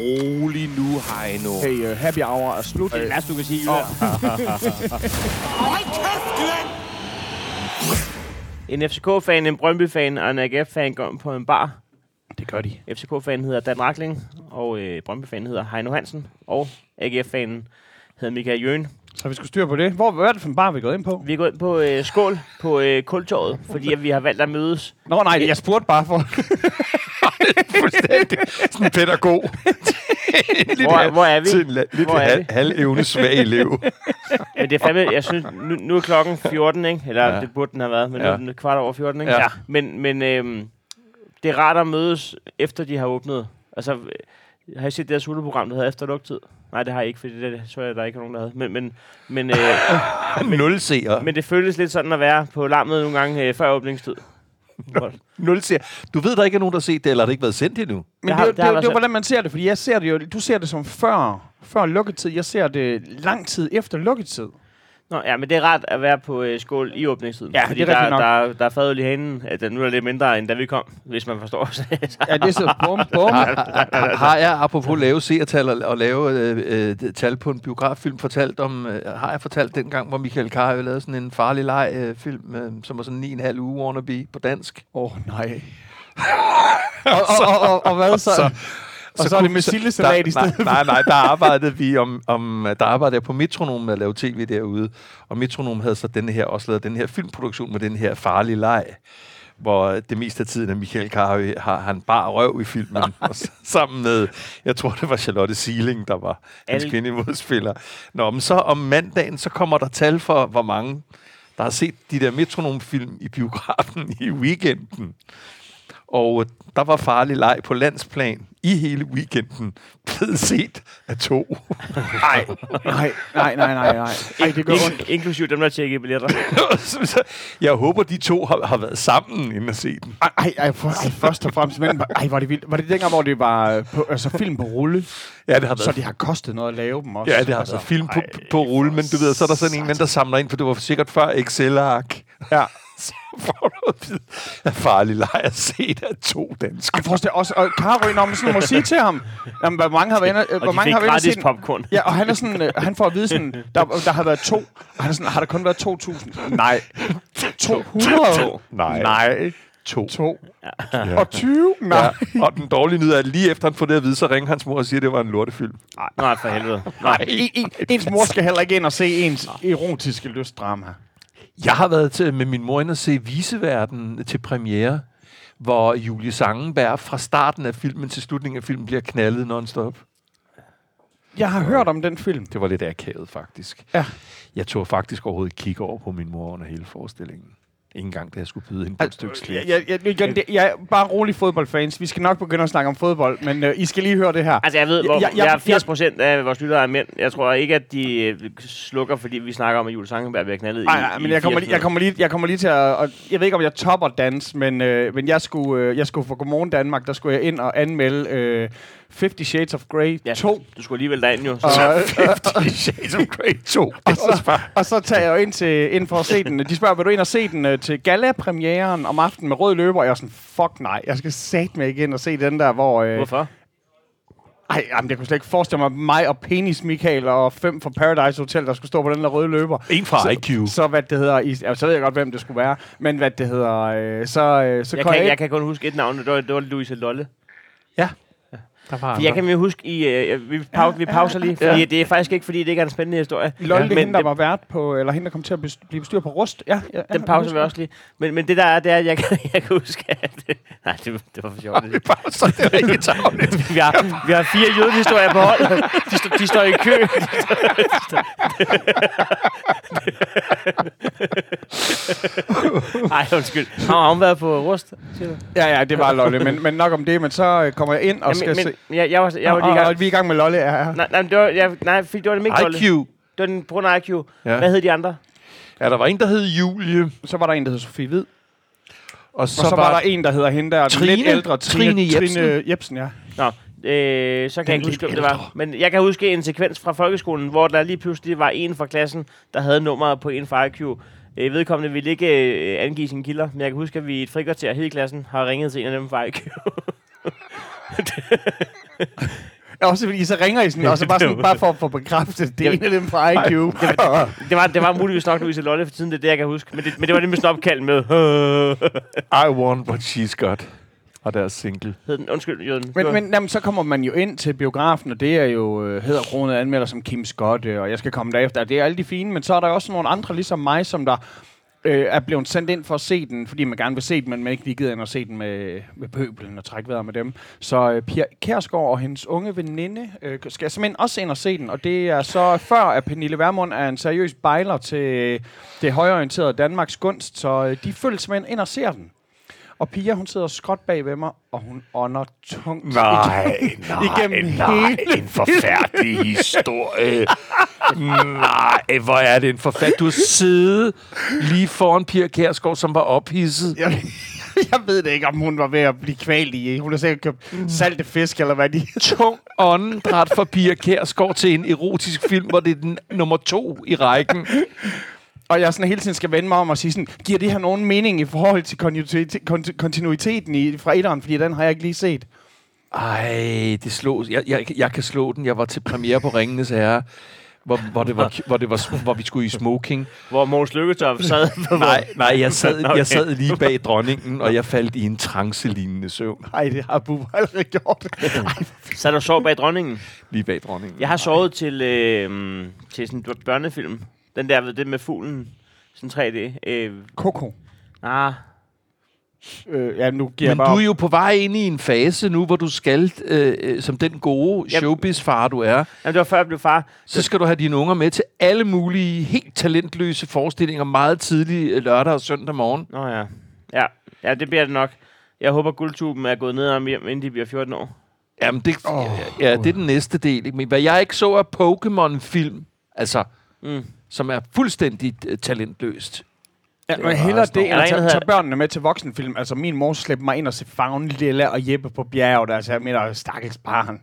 rolig nu, Heino. Hey, uh, happy hour er slut. Det er det værste, du kan sige. Hold En FCK-fan, en Brøndby-fan og en AGF-fan går på en bar. Det gør de. FCK-fanen hedder Dan Rakling, og øh, Brøndby-fanen hedder Heino Hansen, og AGF-fanen hedder Michael Jøen. Så vi skal styre på det. Hvor, hvad er det for en bar, vi er gået ind på? Vi er gået ind på øh, Skål på øh, Kultorvet, fordi at vi har valgt at mødes. Nå nej, jeg spurgte bare for... Fuldstændig. Sådan en pædagog. lidt Hvor- hvor er vi? Til en la- lidt Hvor er halv, vi? halvevne svag elev. Men det er fandme, jeg synes, nu, nu er klokken 14, ikke? Eller Ja. det burde den have været, men ja. Nu er den kvart over 14, ikke? Ja. Men, men øhm, det er rart at mødes, efter de har åbnet. Altså, har I set det her soloprogram, der hedder Efter Lugtid? Nej, det har jeg ikke, fordi det så jeg, der ikke er nogen, der havde. Men, men, men, øh, Nul seere. men det føles lidt sådan at være på lammet nogle gange øh, før åbningstid. Nul seere. Du ved, der ikke er nogen, der har set det, eller har det ikke været sendt endnu? Men Det det, har- det, det det, det er hvordan man ser det, fordi jeg ser det jo, du ser det som før, før lukketid. Jeg ser det lang tid efter lukketid. Nå, ja, men det er rart at være på øh, skål i åbningstiden. Ja, fordi det er der, nok. der, er- der er fadøl i hanen. At nu er det lidt mindre, end da vi kom, hvis man forstår. Ja, det er så bum, bum. Har, jeg, apropos lave seertal og, og lave øh, øh, tal på en biograffilm, fortalt om, øh, har jeg fortalt den gang, hvor Michael Carøe lavede sådan en farlig leg øh, film, øh, som var sådan 9,5 uge wannabe på dansk. Åh, oh, nej. og, og, og, og, og hvad så? Så- og så er det med sildesalat i stedet. Nej, nej, der arbejdede vi om, om der arbejdede jeg på Metronom med at lave tv derude, og Metronom havde så den her, også lavet den her filmproduktion med den her farlige leg, hvor det meste af tiden, at Michael Carøe har han bare røv i filmen, og sammen med, jeg tror, det var Charlotte Sealing, der var hans Alle- kvindelige modspiller. Nå, men så om mandagen, så kommer der tal for, hvor mange, der har set de der Metronom-film i biografen i weekenden. Og øh, der var farlig leg på landsplan i hele weekenden blevet set af to. Nej, nej, nej, nej, nej, nej. Ej, det gør ondt. In- inklusive dem, der tjekker billetter. Så jeg håber, de to har, har været sammen inden at se den. Ej, ej, ej, for, ej, først og fremmest, men, ej, var det vildt. Var det dengang, hvor det var på, altså, film på rulle, Ja, det har så været. det har kostet noget at lave dem også? Ja, det har altså, været film på, ej, på rulle, men du ved, så er der sådan en, mand, der samler ind, for det var sikkert før Excel-ark. Ja. Får vide, at farlig leg er set af to danske. Ej, forestil dig også, og man sådan må sige til ham, jamen, hvor mange har været inde, hvor mange har været inde popcorn. Ja, og han er sådan, øh, han får at vide sådan, der, der har været to, og han er sådan, har der kun været 2.000? Nej. 200? Nej. Nej. To. To. Og 20? Nej. Ja. Og den dårlige nyhed er, at lige efter han får det at vide, så ringer hans mor og siger, at det var en lortefilm. Nej, for helvede. Nej. En, en, ens mor skal heller ikke ind og se ens erotiske lystdrama. Jeg har været til, med min mor ind og se Viseverden til premiere, hvor Julie Sangenberg fra starten af filmen til slutningen af filmen bliver knaldet non-stop. Jeg har hørt om den film. Det var lidt akavet, faktisk. Ja. Jeg tog faktisk overhovedet ikke kigge over på min mor under hele forestillingen. Ikke engang, da jeg skulle byde hende på et stykke slik. Jeg, jeg, jeg, jeg, jeg er bare rolig fodboldfans. Vi skal nok begynde at snakke om fodbold, men øh, I skal lige høre det her. Altså, jeg ved, hvor, Jeg- jeg, jeg- jeg, 80 procent af vores lyttere er mænd. Jeg tror ikke, at de øh, slukker, fordi vi snakker om, at Jules Sangenberg bliver knaldet Nej, i, nej, men i jeg kommer, 80 lige, jeg, kommer lige, jeg kommer lige til at... Og jeg ved ikke, om jeg topper dans, men, øh, men jeg, skulle, øh, jeg skulle for Godmorgen Danmark, der skulle jeg ind og anmelde øh, 50 Shades of Grey Ja, 2. Du skulle alligevel derind jo. Så, Og, 50 Shades of Grey 2. Det er også bare... og så tager jeg jo ind, til, ind for at se den. De spørger, vil du ind og se den øh, til gala-premieren om aftenen med rød løber? Og jeg er sådan, fuck nej, jeg skal sat mig igen og se den der, hvor... Øh, hvorfor? Ej, jamen, jeg kunne slet ikke forestille mig mig og Penis Michael og fem fra Paradise Hotel, der skulle stå på den der røde løber. En fra så, IQ. Så hvad det hedder, i, ja, så ved jeg godt, hvem det skulle være. Men hvad det hedder, øh, så, øh, så Jeg kan, jeg, jeg kan kun huske et navn, det var, det var Louise Lolle. Ja. Der var For jeg kan jo huske, i, øh, vi, pau, vi pauser lige, fordi Ja. det er faktisk ikke, fordi det ikke er en spændende historie. Lolle, ja, men hende, der det- var vært på, eller hende, der kom til at blive bestyret på Rust. Ja, ja, Den pauser vi også lige. Men, men det der er, det er, at jeg kan, jeg kan huske, at... Nej, det, det var for sjovt. Det var så det er ikke tavligt. Vi har, vi har fire jødehistorier på hold. De, står, de står i kø. Nej, undskyld. Har hun været på rust? siger du? Ja, ja, det var Lolle. Men, men nok om det. Men så øh, kommer jeg ind og skal Jamen, se... jeg, jeg, var, jeg var lige i og, og, gang. vi er i gang med Lolle. Ja. Nej, nej, det var, jeg, nej, fordi det var det ikke Lolle. IQ. Det var den på grund af IQ. Ja. Hvad hed de andre? Ja, der var en, der hed Julie. Så var der en, der hed Sofie Hvid. Og Så, og så var, der en, der hedder hende der, den Trine? lidt ældre. Trine Jepsen. Trine Jepsen, ja. Nå, øh, så kan jeg ikke huske, hvem det var. Men jeg kan huske en sekvens fra folkeskolen, hvor der lige pludselig var en fra klassen, der havde nummeret på en fra IQ. Øh, vedkommende ville ikke øh, angive sine kilder, men jeg kan huske, at vi i et frikvarter hele klassen har ringet til en af dem fra IQ. Også fordi så ringer I sådan, og så bare, sådan, bare for at få bekræftet, det er en af dem fra IQ. Det var, det var muligvis nok Louise Lotte for tiden, det er det, jeg kan huske. Men det, men det var det med sådan opkald med. I want what she's got. Og deres single. Hed den, undskyld, Jøden. Men, men jamen, så kommer man jo ind til biografen, og det er jo øh, hedderkronet anmelder som Kim Scott, øh, og jeg skal komme derefter. Det er alle de fine, men så er der også nogle andre, ligesom mig, som der øh, er blevet sendt ind for at se den, fordi man gerne vil se den, men man ikke lige gider ind og se den med, med pøbelen og trække vejret med dem. Så øh, Pia Kærsgaard og hendes unge veninde øh, skal simpelthen også ind og se den, og det er så før, at Pernille Vermund er en seriøs bejler til øh, det højorienterede Danmarks gunst, så øh, de følger simpelthen ind og ser den. Og Pia, hun sidder skråt bag ved mig, og hun ånder tungt. Nej, Igennem hele en forfærdelig historie. nej, hvor er det en forfærdelig... Du har siddet lige foran Pia Kærsgaard, som var ophidset. Jeg, jeg ved det ikke, om hun var ved at blive kvalt i. Hun har sikkert købt salte fisk, eller hvad de... Tung åndedræt for Pia Kærsgaard til en erotisk film, hvor det er den nummer to i rækken. Og jeg sådan hele tiden skal vende mig om og sige sådan, giver det her nogen mening i forhold til kontinuitet- kont- kontinuiteten i, fra etteren, fordi den har jeg ikke lige set. Ej, det slog... Jeg, jeg, jeg kan slå den. Jeg var til premiere på Ringenes Herre, hvor, hvor, det var, hvor, det var, hvor vi skulle i smoking. Hvor Mogens Lykketoft sad. Nej, nej jeg, sad, Okay. jeg sad lige bag dronningen, og jeg faldt i en trance-lignende søvn. Nej, det har Bubber aldrig gjort. Sad du sov bag dronningen? Lige bag dronningen. Jeg har sovet til, øh, til sådan en børnefilm. Den der, ved det med fuglen. Sådan 3D. Øh, Coco. ah, Øh, ja, nu giver Men jeg bare... du er jo på vej ind i en fase nu, hvor du skal, øh, øh, som den gode showbiz-far du er, jamen, det var før jeg blev far. så skal du have dine unger med til alle mulige helt talentløse forestillinger meget tidlig øh, lørdag og søndag morgen. Nå ja. Ja, ja det bliver det nok. Jeg håber, guldtuben er gået ned om hjem, inden de bliver 14 år. Jamen, det, oh. ja, det er den næste del. Men hvad jeg ikke så af Pokémon-film, altså, Mm. Som er fuldstændig øh, talentløst. Ja, Det men hellere det, end at tage, tage børnene med til voksenfilm. Altså, min mor slæbte mig ind og se Fagn, Lilla og Jeppe på bjerget. Altså, jeg mener, stakkels barn.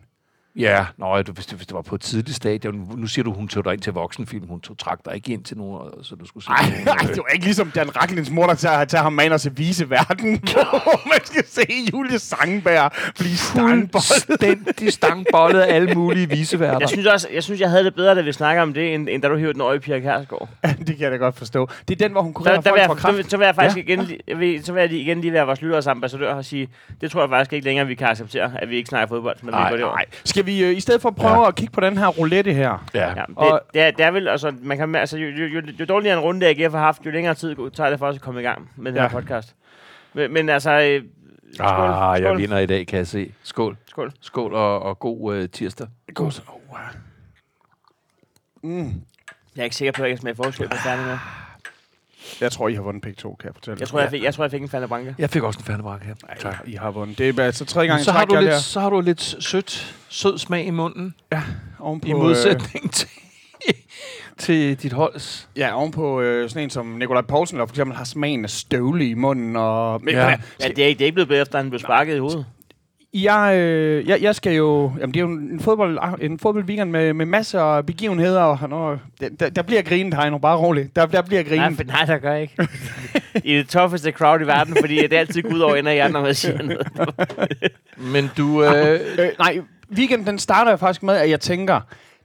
Ja, nå, du, hvis, det, hvis det var på et tidligt stadion. Nu siger du, hun tog dig ind til voksenfilm. Hun tog, trak dig ikke ind til nogen, så du skulle se Ej, nogen, ej, øh, det var ikke ligesom Dan Racklins mor, der tager, tager ham med ind og se vise verden. hvor man skal se Julie Sangberg blive stangbollet. fuldstændig stangbollet af alle mulige viseværter. Jeg synes også, jeg synes, jeg havde det bedre, da vi snakker om det, end, end da du hævde den øje Pia Kærsgaard. det kan jeg da godt forstå. Det er den, hvor hun Så, kurerer vil folk jeg, for så, kraft. vil- så vil jeg faktisk ja. igen, jeg vil, så vil jeg lige- igen lige være vores lytteres ambassadør og sige, det tror jeg faktisk ikke længere, vi kan acceptere, at vi ikke snakker fodbold, men Nej, vi går det. Nej, skal vi øh, i stedet for prøve Ja. at kigge på den her roulette her? ja. Ja, det, Og- det, er, det er vel, altså, man kan, altså, jo, jo, jo, jo dårligere en runde AGF har haft, jo længere tid tager det for os at komme i gang med den Ja. her podcast. Men, men altså, øh, skål, Ah, jeg skål, vinder i dag, kan jeg se. Skål. skål. Skål og, og god øh, tirsdag. God. Oh, mm. Jeg er ikke sikker på, at jeg kan smage forskel på færdig med. Jeg tror, I har vundet pick 2, kan jeg fortælle. Jeg tror, jeg fik, jeg, tror, jeg fik en Fanta Branca. Jeg fik også en her. Ja, I har vundet. Det er altså tredje gang, så, har træk, du lidt, der så har du lidt sødt, sød smag i munden, ovenpå, i modsætning til, til dit holds. Øh, ja, ovenpå øh, sådan en som Nikolaj Poulsen, der for eksempel har smagen af støvle i munden. Og, Ja. ja. Ja, det er, ikke- det er ikke blevet bedre, efter han blev sparket i hovedet. Jeg, øh, jeg, jeg skal jo... Jamen, det er jo en, fodbold, en fodboldweekend med, med masser af begivenheder. Og, og der, der, der bliver grinet, Heino. Bare roligt. Der, der bliver Nej, grinet. for, nej, der gør ikke. I det tougheste crowd i verden, fordi det er altid Gud over ender i andre, når jeg siger noget. Men du... Øh, Øh, nej, weekenden den starter jeg faktisk med, at jeg tænker,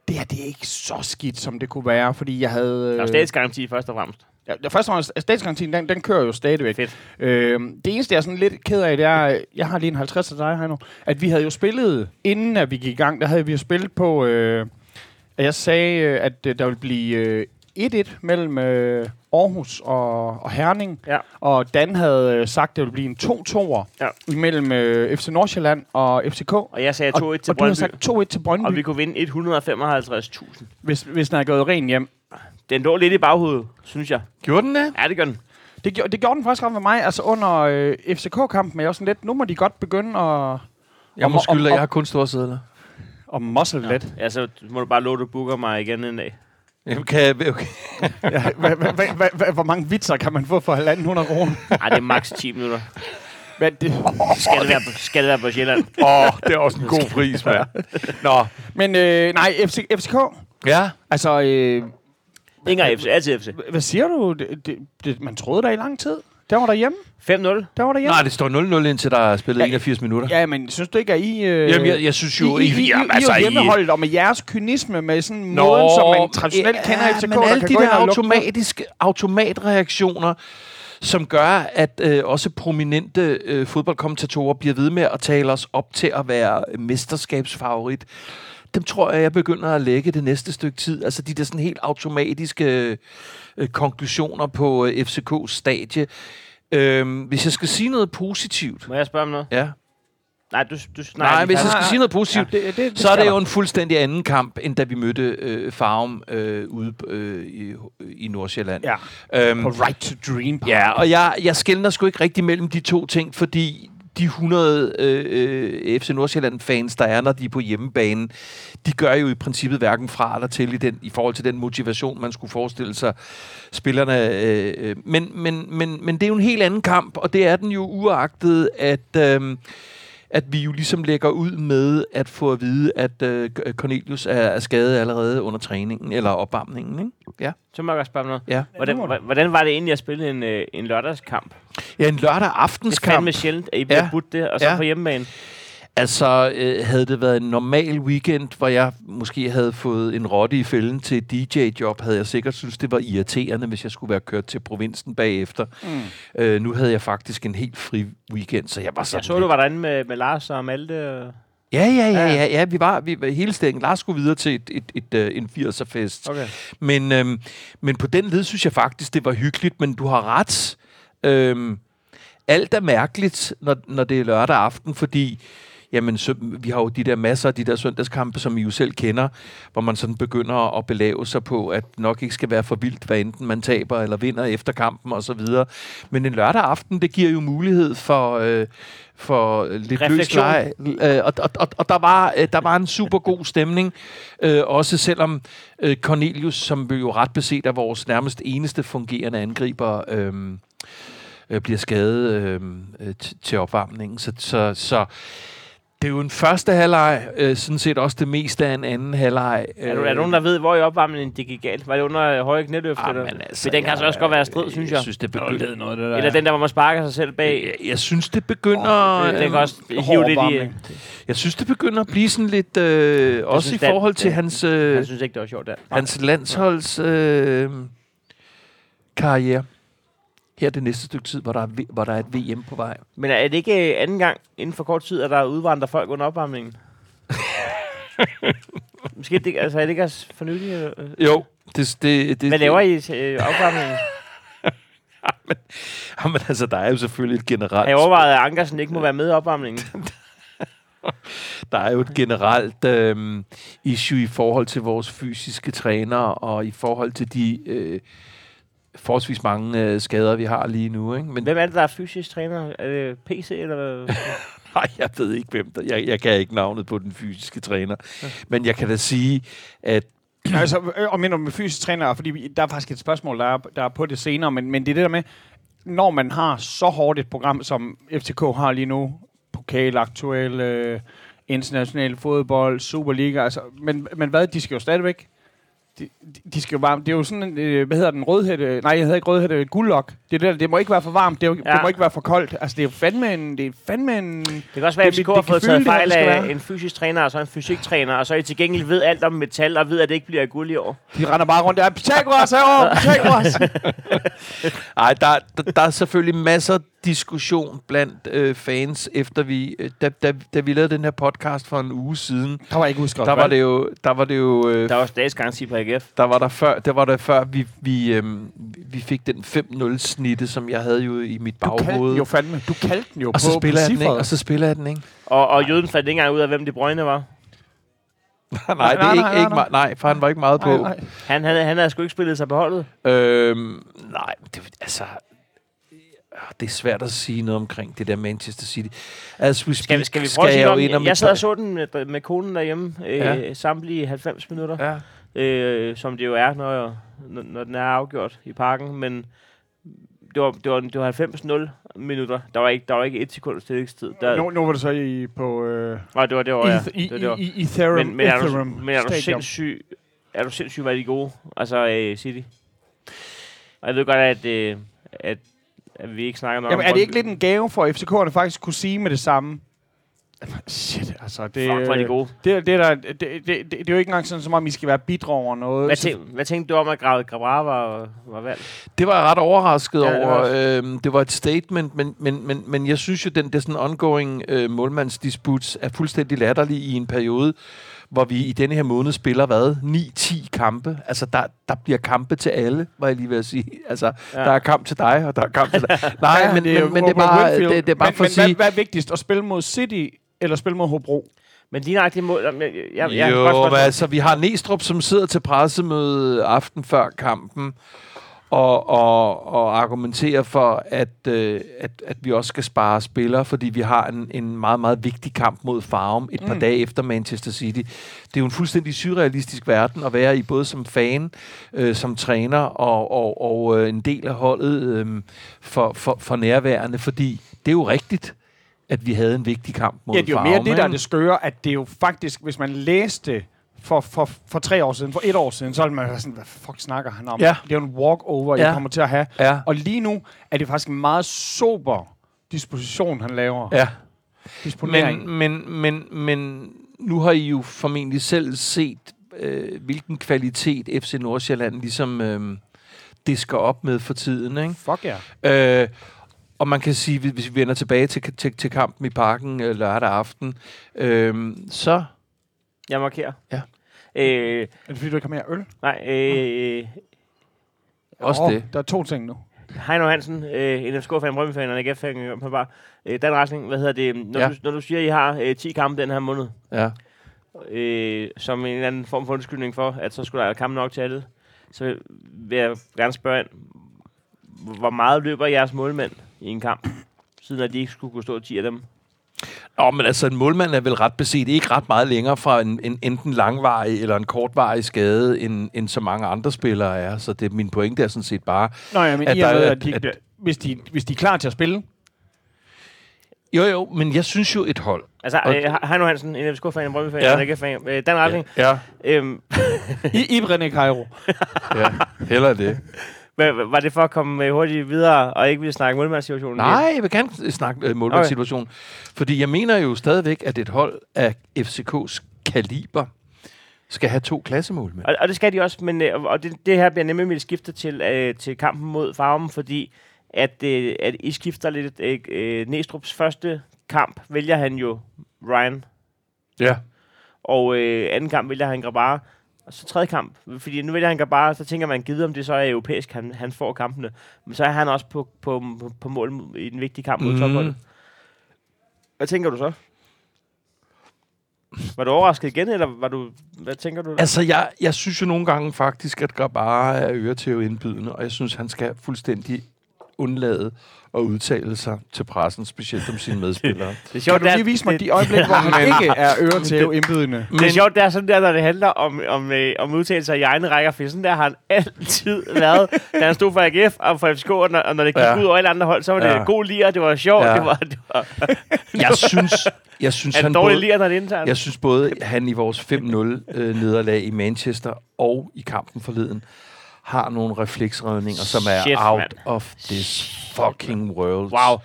det her det er ikke så skidt, som det kunne være, fordi jeg havde... Der er jo statsgaranti først og fremmest. Ja, først og fremmest, statsgarantien, den, den kører jo stadigvæk. Fedt. Øh, det eneste, jeg er sådan lidt ked af, det er, jeg har lige en 50 til dig, Heino, at vi havde jo spillet, inden at vi gik i gang, der havde vi jo spillet på, øh, at jeg sagde, øh, at øh, der ville blive øh, 1-1 mellem øh, Aarhus og, og Herning, Ja. og Dan havde øh, sagt, at det ville blive en 2-2'er Ja. imellem øh, FC Nordsjælland og FCK. Og, Og jeg sagde 2-1 til og du har Brøndby, sagt 2-1 til Brøndby, og vi kunne vinde 155.000. hvis, hvis den er gået ren hjem. Den lå lidt i baghovedet, synes jeg. gjorde den det? Ja, det gør den. Det, gjorde- det gjorde den faktisk ret med mig, altså under øh, FCK-kampen, men jeg var sådan lidt, nu må de godt begynde at, Jeg må skylde, at jeg har kun store sædler. at muscle lidt. Ja, så må du bare love, du booker mig igen en dag. Jamen, kan jeg, okay. Ja, hva- hva- hva- hva- hva- Hvor mange vitser kan man få for 1.500 kroner? Nej, det er maks 10 minutter. Men, det, Skal det være på, skal det være på Sjælland? Åh, oh, det er også en god pris, mand. Nå, men øh, nej, FC, FCK, ja. altså, øh, Ingen FC, altid FC. hvad siger du? Det, det, det, man troede der i lang tid. Der var der hjemme. 5-0. Der var der hjemme. Nej, det står 0-0 indtil der er spillet Ja, 81 minutter. Ja, men synes du ikke, at I... Øh, Jamen, jeg, jeg synes jo... I, I, I, I, jamen, I, altså, I er hjemmeholdet, og med jeres kynisme, med sådan en måde, som man traditionelt ja, kender FCK, men alle de der automatiske automatreaktioner, som gør, at øh, også prominente øh, fodboldkommentatorer bliver ved med at tale os op til at være mesterskabsfavorit. Dem tror jeg, jeg begynder at lægge det næste stykke tid. Altså de der sådan helt automatiske øh, konklusioner på øh, FCK's stadie. Øhm, hvis jeg skal sige noget positivt, Må jeg spørge om noget? ja. Nej, du... du Nej, nej vi hvis jeg skal sige noget positivt, Ja, det, det, det så er det jo en fuldstændig anden kamp, end da vi mødte øh, Farum øh, ude øh, i, i Nordsjælland. Ja, Øhm, på Right to Dream. ja, og jeg, jeg skældner sgu ikke rigtig mellem de to ting, fordi de 100 øh, øh FC Nordsjælland-fans, der er, når de er på hjemmebanen, de gør jo i princippet hverken fra eller til i, den, i forhold til den motivation, man skulle forestille sig spillerne. Øh, øh men, men, men, men det er jo en helt anden kamp, og det er den jo uagtet, at... Øh, at vi jo ligesom lægger ud med at få at vide, at øh, Cornelius er, er skadet allerede under træningen, eller opvarmningen, ikke? Ja. Så må jeg godt spørge noget. Ja. Hvordan, hvordan var det egentlig at spille en, øh, en lørdagskamp? Ja, en lørdag Det er aftenskamp. fandme sjældent, at I bliver Ja. budt det, og så Ja. på hjemmebane. Altså, øh, havde det været en normal weekend, hvor jeg måske havde fået en rotte i fælden til et DJ-job, havde jeg sikkert synes det var irriterende, hvis jeg skulle være kørt til provinsen bagefter. Mm. Øh, nu havde jeg faktisk en helt fri weekend, så jeg var sådan Jeg så, du var derinde med, med Lars og Malte. Ja, ja, ja, Ja. ja, ja, vi var, vi var hele stækken. Lars skulle videre til et, et, et, et, en 80'er-fest. Okay. Men, øhm, men på den led synes jeg faktisk, det var hyggeligt, men du har ret. Øhm, alt er mærkeligt, når, når det er lørdag aften, fordi jamen, så, vi har jo de der masser af de der søndagskampe, som I jo selv kender, hvor man sådan begynder at belave sig på, at nok ikke skal være for vildt, hvad enten man taber eller vinder efter kampen og så videre. Men en lørdag aften, det giver jo mulighed for, øh, for lidt løs leg. Øh, og, og, og, og der, var, øh, der var en super god stemning, øh, også selvom øh, Cornelius, som jo ret beset er vores nærmest eneste fungerende angriber, øh, øh, bliver skadet øh, øh, til opvarmningen. Så, så, så det er jo en første halvleg, øh, sådan set også det meste af en anden halvleg. Er, du, er der nogen, der ved, hvor i opvarmningen det gik galt? Var det under øh, høje knæløft? Ah, eller? men altså, Men den kan altså også godt være strid, synes jeg. Jeg synes, det begynder... noget, det der. Eller den der, hvor man sparker sig selv bag. Jeg, jeg synes, det begynder... Det, den kan også hive lidt i. Jeg synes, det begynder at blive sådan lidt... Øh, også synes, i forhold til Dan- hans, øh, Jeg synes ikke, det var sjovt der. hans landsholds øh, karriere. Her det næste stykke tid, hvor der, er, hvor der er et VM på vej. Men er det ikke øh, anden gang inden for kort tid, at der udvandrer folk under opvarmningen? Måske det, altså, er det ikke også for nylig? eller? Jo. Det, det, det, Hvad laver I til øh, opvarmningen? Jamen, altså, der er jo selvfølgelig et generelt... Har I overvejet, at Ankersen ikke må være med i opvarmningen? Der er jo et generelt øh, issue i forhold til vores fysiske trænere, og i forhold til de øh, forholdsvis mange øh, skader, vi har lige nu. Ikke? Men Hvem er det, der er fysisk træner? Er det PC eller nej, jeg ved ikke, hvem der... Jeg, jeg kan ikke navnet på den fysiske træner. Men jeg kan da sige, at altså, øh, og mener med fysisk træner, fordi vi- der er faktisk et spørgsmål, der er, der er på det senere, men, men det er det der med, når man har så hårdt et program, som FCK har lige nu, pokal, aktuel, øh, international fodbold, Superliga, altså, men, men hvad, de skal jo stadigvæk, de, de- skal jo bare, det er jo sådan en, øh, hvad hedder den, rødhætte, nej, jeg hedder ikke rødhætte, guldlok. Det, er det, der, det må ikke være for varmt, det, er jo, ja. Det må ikke være for koldt. Altså, det er fandme en, det er fandme en, Det kan også være, at FCK har fået taget fejl af en fysisk træner, og så en fysiktræner, og så er I til gengæld ved alt om metal, og ved, at det ikke bliver guld i år. de render bare rundt der, Pythagoras herovre, Pythagoras. Ej, der, der, der er selvfølgelig masser diskussion blandt øh, fans, efter vi, øh, da, da, da vi lavede den her podcast for en uge siden, Der var ikke udskrevet. der var det jo, der var det jo, øh, Der er også statsgaranti på AGF. der var der før, der var der før vi, vi, øhm, vi fik den 5-0 snitte, som jeg havde jo i mit Du kaldte baghoved. jo fandme. Du kaldte den jo Og på, så spiller på jeg den, ikke? Og så spiller jeg den, ikke? Og, og jøden fandt ikke engang ud af, hvem de Brøgne var. nej, det nej, er nej, ikke, nej, ikke nej. nej, for han var ikke meget på. Nej, nej. Han, han, han havde sgu ikke spillet sig på holdet. Øhm, nej, det, altså... Det er svært at sige noget omkring det der Manchester City. As we speak, Skal, vi- skal vi prøve at sige jeg om, jeg, sad og så den med, med konen derhjemme, øh, Ja. samtlige 90 minutter, Ja. øh, som det jo er, når, når, når den er afgjort i parken, men det var, det var, det var 90-0 minutter. Der var ikke, der var ikke et sekund stillingstid. Der, Nu, nu var det så i, på øh, Nej, det var det var, ja. I, Det var, det i, i Ethereum, Men, men, er du, Ethereum men er du sindssyg, er du sindssyg, var de gode? Altså, øh, City. Og jeg ved godt, at, øh, at at vi ikke snakker noget Jamen, om... er det ikke lidt en gave for FCK'erne faktisk kunne sige med det samme? Shit, altså, det, Fuck, hvor er de gode. det, det, der, det, det, det, det, er jo ikke engang sådan, som om I skal være bidrag over noget. Hvad, tænk, hvad tænkte du om, at Grav Grabara var, var valgt? Det var jeg ret overrasket Ja, ja, det over. var Øhm, det var et statement, men, men, men, men jeg synes jo, den der sådan ongoing øh, målmandsdisput er fuldstændig latterlig i en periode, hvor vi i denne her måned spiller, hvad? 9-10 kampe. Altså, der, der bliver kampe til alle, var jeg lige ved at sige. Altså, Ja. der er kamp til dig, og der er kamp til dig. Nej, Ja, men, er jo men, men det er bare, Winfield. det, det er bare men, for men at sige... Hvad, hvad er vigtigst? At spille mod City eller spille mod Hobro? Men lige det mål... Jeg, jeg, jeg, jeg, jo, godt spørgsmål. altså, vi har Næstrup, som sidder til pressemøde aften før kampen, og, og, og argumenterer for, at, øh, at, at vi også skal spare spillere, fordi vi har en, en meget, meget vigtig kamp mod Farum et par Mm. dage efter Manchester City. Det er jo en fuldstændig surrealistisk verden at være i, både som fan, øh, som træner og, og, og øh, en del af holdet øh, for, for, for nærværende, fordi det er jo rigtigt, at vi havde en vigtig kamp mod Ja, det er jo mere det, der er det skøre, at det er jo faktisk, hvis man læste for, for, for tre år siden, for et år siden, så ville man være sådan, hvad fuck snakker han om? Ja. Det er jo en walkover, ja. I kommer til at have. Ja, Og lige nu er det faktisk en meget sober disposition, han laver. ja. Men, men, men, men nu har I jo formentlig selv set, øh, hvilken kvalitet FC Nordsjælland ligesom øh, disker op med for tiden. Ikke? Fuck ja. Øh, og man kan sige, hvis- hvis vi vender tilbage til, til, til kampen i parken øh, lørdag aften, øh, så... Jeg markerer. Ja. Øh, Er det fordi, du ikke har mere øl? nej, øh, Også Åh, det. Der er to ting nu. Heino Hansen, øh, en FCK-fan, Brøndby-fan og en AGF-fan på bare. Øh, Dan Rasling, hvad hedder det? Når, Ja. du, når du siger, at I har øh, 10 kampe den her måned, Ja. øh, som en eller anden form for undskyldning for, at så skulle der være kampe nok til alle, så vil jeg gerne spørge ind, hvor meget løber jeres målmænd i en kamp, siden at de ikke skulle kunne stå 10 af dem? Nå, men altså, en målmand er vel ret beset ikke ret meget længere fra en, en enten langvarig eller en kortvarig skade, end, end så mange andre spillere er. Så det, min pointe er sådan set bare, Nå ja, men At i der er- at de, at- at, hvis, de, hvis de er klar til at spille, jo jo, men jeg synes jo et hold. Altså, Og- øh, Heino Hansen, en FCK-fan, en Brøndby-fan Ja. en AGF-fan. Øh, Dan Rasling, Ja, øhm, i Ibrahim Cairo. ja. heller det. Var det for at komme øh, hurtigt videre, og ikke ville snakke målmandssituationen? Nej, jeg vil gerne snakke øh, målmandssituation. Okay. Fordi jeg mener jo stadigvæk, at et hold af FCK's kaliber skal have to klassemålmænd. Og, og det skal de også, men øh, og det, det her bliver nemlig mit skifte til, øh, til kampen mod Farmen, fordi at, øh, at I skifter lidt. Øh, øh, Næstrup's første kamp vælger han jo Ryan, Ja. og øh, anden kamp vælger han Grabara. Og så tredje kamp, fordi nu vælger han Grabara, så tænker man, givet om det så er europæisk, han, han får kampene. Men så er han også på, på, på, på mål i den vigtige kamp mod Mm. topholdet. Hvad tænker du så? Var du overrasket igen, eller var du, hvad tænker du? Altså, jeg, jeg synes jo nogle gange faktisk, at Grabara er øretæv indbydende, og jeg synes, han skal fuldstændig undlade at udtale sig til pressen, specielt om sine medspillere. det er Kan sjovt, du det er- lige vise mig det- de øjeblikke, hvor han ikke er øre til indbydende? Det er sjovt, det er sådan der, når det handler om, om, øh, om udtalelser i egne rækker, for sådan der har han altid været, da han stod for AGF og for FCK, og når, og når det gik Ja. ud over alle andre hold, så var det Ja. god lir, det var sjovt, Ja. det var, det var Jeg synes, jeg synes, han både, lir, når det er internt. jeg synes både, han i vores 5-0-nederlag i Manchester og i kampen forleden, har nogle refleksredninger, som er Shit, out mand. of this fucking world. Wow.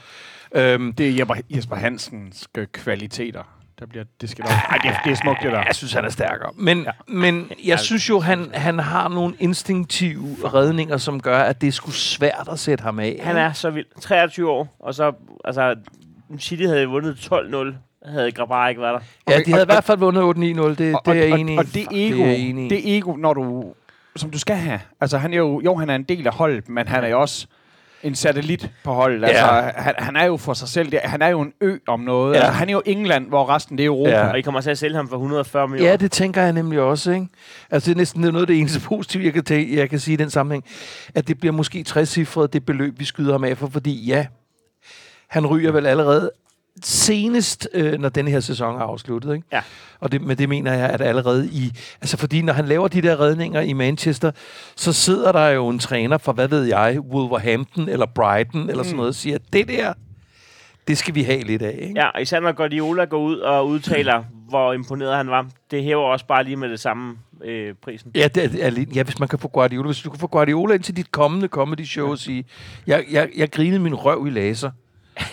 Øhm, Det er Jesper, Jesper Hansens kvaliteter. Der bliver, det skal. Ej, det, er- det er smukt, det der. Jeg synes, han er stærkere. Men, ja. men jeg synes jo, han, han har nogle instinktive redninger, som gør, at det er sgu svært at sætte ham af. Han er så vild. 23 år, og så, altså, City havde vundet 12-0, havde Grabar ikke været der. Ja, de havde i hvert fald vundet 8-9-0, det, og, det er jeg og, enig i. og, og det ego, det er ego, når du, som du skal have. Altså, han er jo, jo, han er en del af holdet, men han er jo også en satellit på holdet. Altså, Ja. han, han er jo for sig selv. Det- Han er jo en ø om noget. Ja. Altså, han er jo England, hvor resten det er Europa. Ja. Og I kommer til at sælge ham for 140 millioner. Ja, det tænker jeg nemlig også, ikke? Altså, det er næsten noget af det eneste positive, jeg kan, tage, jeg kan sige i den sammenhæng, at det bliver måske 60 cifret det beløb, vi skyder ham af for, fordi ja, han ryger vel allerede senest, øh, når denne her sæson er afsluttet, ikke? Ja. Og det, men det mener jeg, at allerede i... Altså, fordi når han laver de der redninger i Manchester, så sidder der jo en træner for, hvad ved jeg, Wolverhampton eller Brighton eller sådan noget, og siger, det der, det skal vi have lidt af, ikke? Ja, især når Guardiola går ud og udtaler, hvor imponeret han var. Det hæver også bare lige med det samme øh, prisen. Ja, det er, ja, hvis man kan få Guardiola. Hvis du kan få Guardiola ind til dit kommende comedy show og sige, jeg, jeg, jeg grinede min røv i laser,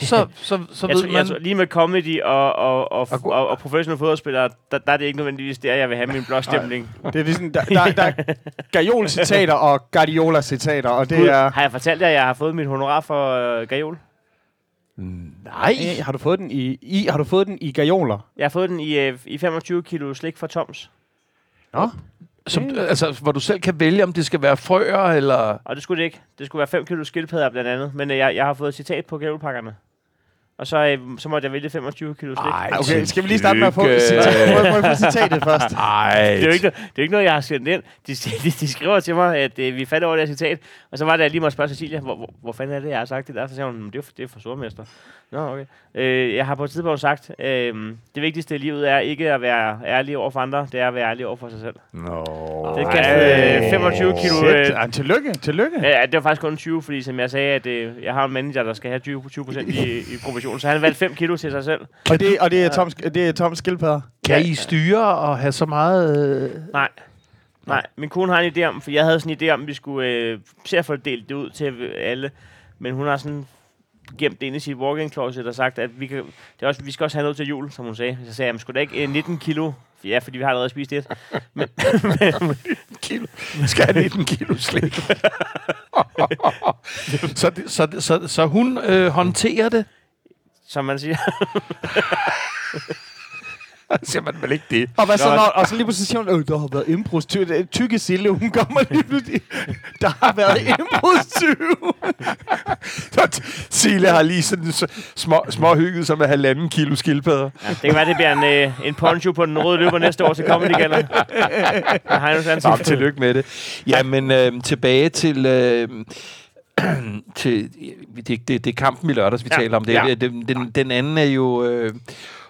så, så, så Jeg ved tror, man... jeg tror, lige med comedy og, og, og, Og og, og professionelle fodboldspillere, der, der er det ikke nødvendigvis der, jeg vil have min blogstemning. Det er ligesom, der, der, der er Gajol-citater og Guardiola-citater, og det er... Har jeg fortalt jer, at jeg har fået mit honorar for øh, Gajol? Nej. Øh, Har du fået den i, i har du fået den i gajoler? Jeg har fået den i, øh, i 25 kilo slik fra Toms. Nå. Som, altså, hvor du selv kan vælge, om det skal være frøer, eller... Og det skulle det ikke. Det skulle være 5 kilo skildpadder blandt andet. Men øh, jeg, jeg har fået et citat på Gajolpakkerne. Og så, øh, så måtte jeg vælge 25 kilo slik. Ej, Okay, skal vi lige starte med at få tillykke. citat, må, jeg- må jeg få citatet først? Ej, Det er jo ikke, det er jo ikke noget, jeg har sendt ind. De, de, de skriver til mig, at øh, vi faldt over det her citat. Og så var det, jeg lige måtte spørge Cecilia, hvor, hvor, hvor fanden er det, jeg har sagt det der? Så siger hun, "Men det er, for- det er for stormester. Nå, okay. Øh, jeg har på et tidspunkt sagt, øh, det vigtigste i livet er ikke at være ærlig over for andre, det er at være ærlig over for sig selv. Nå. Det kan øh, 25 kilo... Shit. Øh, Ej, tillykke, tillykke. Ja, det var faktisk kun 20, fordi som jeg sagde, at øh, jeg har en manager, der skal have 20, 20 procent i, i provision, så han valgte 5 kilo til sig selv. Og det, og det er Tom, det er Tom Skildpadder. Kan I styre og have så meget... Øh... Nej. Nej, min kone har en idé om, for jeg havde sådan en idé om, at vi skulle øh, se at få delt det ud til alle, men hun har sådan gemt det inde i sit walk-in closet og sagt, at vi, kan, det er også, vi skal også have noget til jul, som hun sagde. Så sagde jeg, skulle da ikke øh, 19 kilo? Ja, fordi vi har allerede spist et. Men, kilo. Skal have 19 kilo slik. så, det- så, så, så hun øh, håndterer det? Som man siger. Siger man vel ikke det? Og, hvad så, Nå. når, og så lige pludselig siger hun, øh, der har været indbrudstyv. Det er Tykke Sille, hun kommer lige pludselig. Der har været indbrudstyv. Så Sile har lige sådan så små, små hygget sig med halvanden kilo skildpadder. Ja, det kan være, det bliver en, øh, en poncho på den røde løber næste år til Comedy Gala. Jeg har jo Nå, tillykke med det. Ja, men øh, tilbage til... Øh, til det, det, det er kampen i lørdags, vi Ja. taler om. Det, Ja. ja. den, den, den anden er jo... Øh,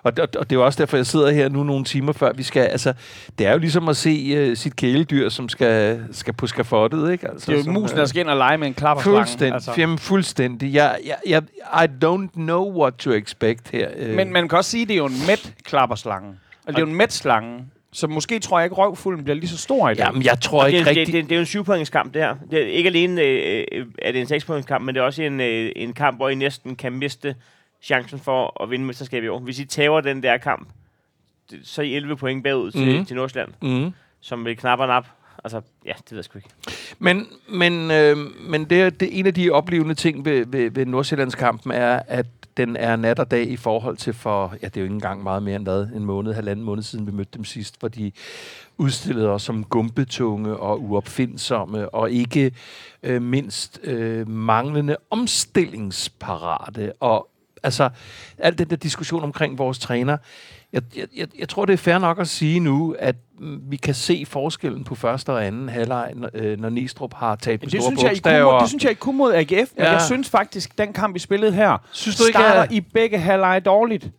og, og, og det er jo også derfor, jeg sidder her nu nogle timer før vi skal... Altså, det er jo ligesom at se øh, sit kæledyr, som skal, skal på skafottet, ikke? Altså, Det er jo som, musen, øh, der skal ind og lege med en klapperslange. Fuldstændig. Altså. Jamen, fuldstændig. Jeg, jeg, jeg, I don't know what to expect her. øh. Men man kan også sige, at det er jo en mæt klapperslange. Og det er jo en mæt slange. Så måske tror jeg ikke, røvfulden bliver lige så stor i dag. Jamen, jeg tror ikke er, det, rigtigt... det, det er jo en syvpointskamp, det her. Det er ikke alene øh, øh, er det en sekspointskamp, men det er også en, øh, en kamp, hvor I næsten kan miste chancen for at vinde mesterskabet i år. Hvis I tager den der kamp, så er I 11 point bagud til, Mhm. til Nordsjælland, Mm. som vil knap og nap. Altså, ja, det ved jeg sgu ikke. Men, men, øh, men det, det, en af de oplevende ting ved, ved, ved Nordsjællandskampen er, at den er nat og dag i forhold til for, ja, det er jo ikke engang meget mere end hvad, en måned, halvanden måned siden vi mødte dem sidst, hvor de udstillede os som gumpetunge og uopfindsomme, og ikke øh, mindst øh, manglende omstillingsparate. Og altså, al den der diskussion omkring vores træner, jeg, jeg, jeg, jeg tror, det er fair nok at sige nu, at vi kan se forskellen på første og anden halvleg, når, øh, når Nistrup har taget med det, store synes jeg, kunne, bogstaver. mod- det synes jeg ikke kunne mod AGF, men Ja. jeg synes faktisk, den kamp, vi spillede her, Synes du ikke, starter at- i begge halvleje dårligt.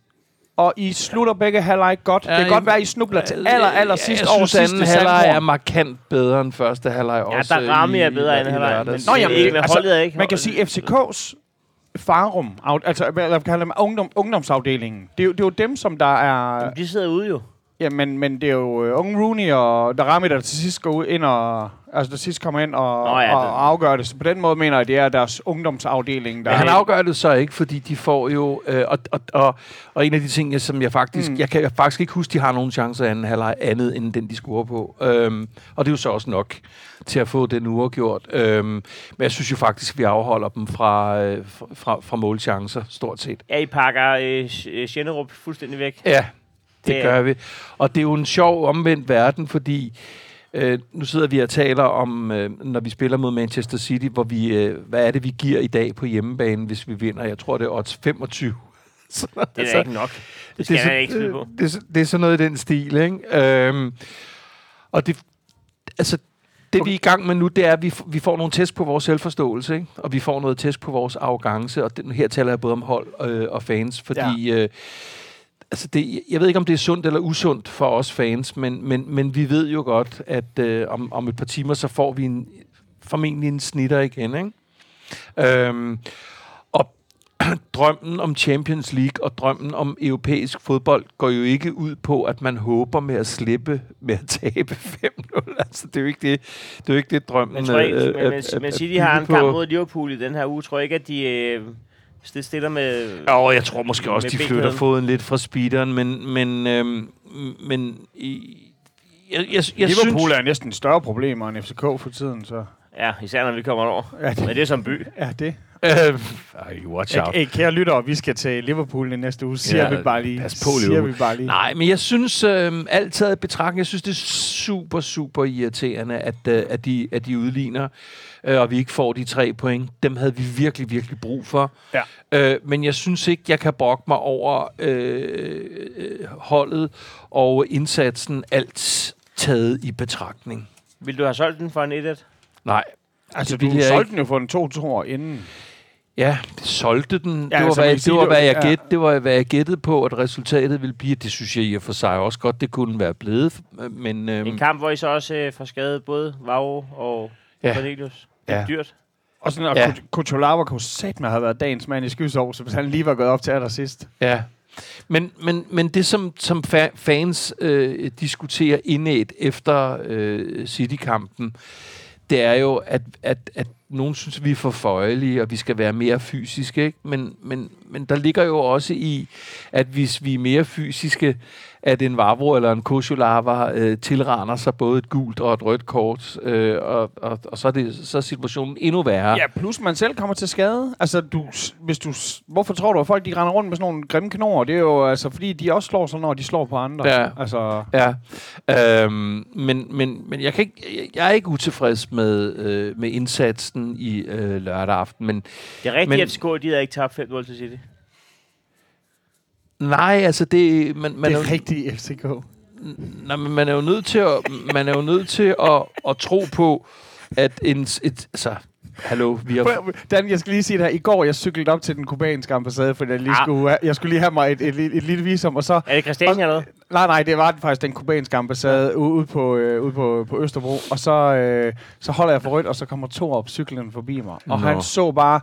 Og I slutter begge halvleje godt. Ja, det kan jeg- godt være, I snubler til aller, aller sidst jeg over sidste anden halvleg er markant bedre end første halvleg Ja, der Rami er i- bedre i- end halvleg, men- Nå, jamen, ikke, altså, holdet er ikke- Man kan sige, FCK's farum, altså hvad kalder man, ungdom, ungdomsafdelingen, det er, jo, det er jo dem, som der er... De sidder ude jo. Ja, men, men det er jo uh, unge Rooney og Darami, der til sidst går ud ind og... Altså, der sidst kommer ind og, Nå ja, og, det- afgør det. Så på den måde mener jeg, det er deres ungdomsafdeling, der... Men han afgør det så ikke, fordi de får jo... Øh, og, og, og, og en af de ting, jeg- som jeg faktisk... Mm. Jeg kan faktisk ikke huske, de har nogen chancer i anden halvleg andet, end den, de scorer på. Øhm, og det er jo så også nok til at få den uafgjort. Øhm, men jeg synes jo faktisk, vi afholder dem fra, øh, fra, fra målchancer, stort set. Ja, I pakker øh, øh, Schennerup fuldstændig væk. Ja, det, Det- det gør vi. Og det er jo en sjov omvendt verden, fordi øh, nu sidder vi og taler om, øh, når vi spiller mod Manchester City, hvor vi, øh, hvad er det, vi giver i dag på hjemmebane, hvis vi vinder? Jeg tror, det er odds 25. Så, Det er altså, ikke nok. Det skal det, er jeg ikke så, skyde på. det, er så- det er sådan noget i den stil, ikke? Øhm, og det, altså, det vi er i gang med nu, det er, at vi, vi får nogle test på vores selvforståelse, ikke? og vi får noget test på vores arrogance, og den, her taler jeg både om hold øh, og fans, fordi øh, altså det, jeg ved ikke, om det er sundt eller usundt for os fans, men, men, men vi ved jo godt, at øh, om, om et par timer, så får vi en, formentlig en snitter igen. Ikke? Øhm, og drømmen om Champions League og drømmen om europæisk fodbold går jo ikke ud på, at man håber med at slippe med at tabe 5-0. Altså, det er jo ikke det, det, er jo ikke det drømmen Men, tror jeg, øh, ikke, men, men, men City har en kamp mod Liverpool i den her uge. Tror jeg ikke, at de øh, det stiller med... Jo, jeg tror måske også, de flytter foden lidt fra speederen, men, men, øhm, men i, jeg, jeg, jeg Liverpool synes, er næsten et større problem end FCK for tiden, så... Ja, især når vi kommer over. Ja, det- Men det er som by. Ja, det. Øh, ej, watch out. Hey, kære lyttere, vi skal til Liverpool i næste uge, siger Ja, vi bare lige. pas på, siger vi bare lige. Nej, men jeg synes øh, alt taget i betragtning, jeg synes, det er super, super irriterende, at, øh, at, de, at de udligner, øh, og vi ikke får de tre point. Dem havde vi virkelig, virkelig brug for. Ja. Øh, men jeg synes ikke, jeg kan brokke mig over øh, øh, holdet og indsatsen, alt taget i betragtning. Vil du have solgt den for en 1 Nej. Altså, det du solgte den jo for en 2 år inden. Ja, det solgte den. Det, Ja, var, altså, hvad, det, sige, var, det- hvad jeg ja. gæt, det var, hvad jeg gættede på, at resultatet ville blive. Det synes jeg i og for sig også godt, det kunne være blevet. Men, øhm, En kamp, hvor I så også øh, får skadet både Vavo og Ja. Cornelius. Det er Ja. dyrt. Og sådan, og Ja. Kutulava kunne satme have været dagens mand i skysov, så hvis han lige var gået op til allersidst. Ja. Men, men, men det, som, som fa- fans øh, diskuterer indædt efter øh, City-kampen, det er jo, at, at, at nogen synes, at vi er for føjelige, og vi skal være mere fysiske. Ikke? Men, men, men der ligger jo også i, at hvis vi er mere fysiske, at en Vavro eller en Kosholava øh, tilraner sig både et gult og et rødt kort, øh, og, og, og så, er det, så er situationen endnu værre. Ja, plus man selv kommer til skade. Altså, du, hvis du, hvorfor tror du, at folk de render rundt med sådan nogle grimme knor? Det er jo altså, fordi de også slår sig, når de slår på andre. Ja. Altså, Ja, øhm, men, men, men jeg, kan ikke, jeg- er ikke utilfreds med, øh, med indsatsen i øh, lørdag aften. Men Det er rigtigt, Men- at FCK de havde ikke tabt 5-0 til City. Nej, altså det, man, man, det er, er jo, rigtigt FCK. nej, men man er jo nødt til at, man er jo nødt til at, at tro på, at en, et, altså, hallo, vi har, Dan, jeg skal lige sige det her. I går, jeg cyklede op til den kubanske ambassade, fordi jeg lige Ah. skulle, have, jeg skulle lige have mig et, et, et, et lille visum, og så... Er det Christian eller noget? Nej, nej, det var faktisk den kubanske ambassade ja. ude på, øh, ude på, på Østerbro. Og så, øh, så holder jeg for rødt, og så kommer to op cyklen forbi mig. Og Nå. han så bare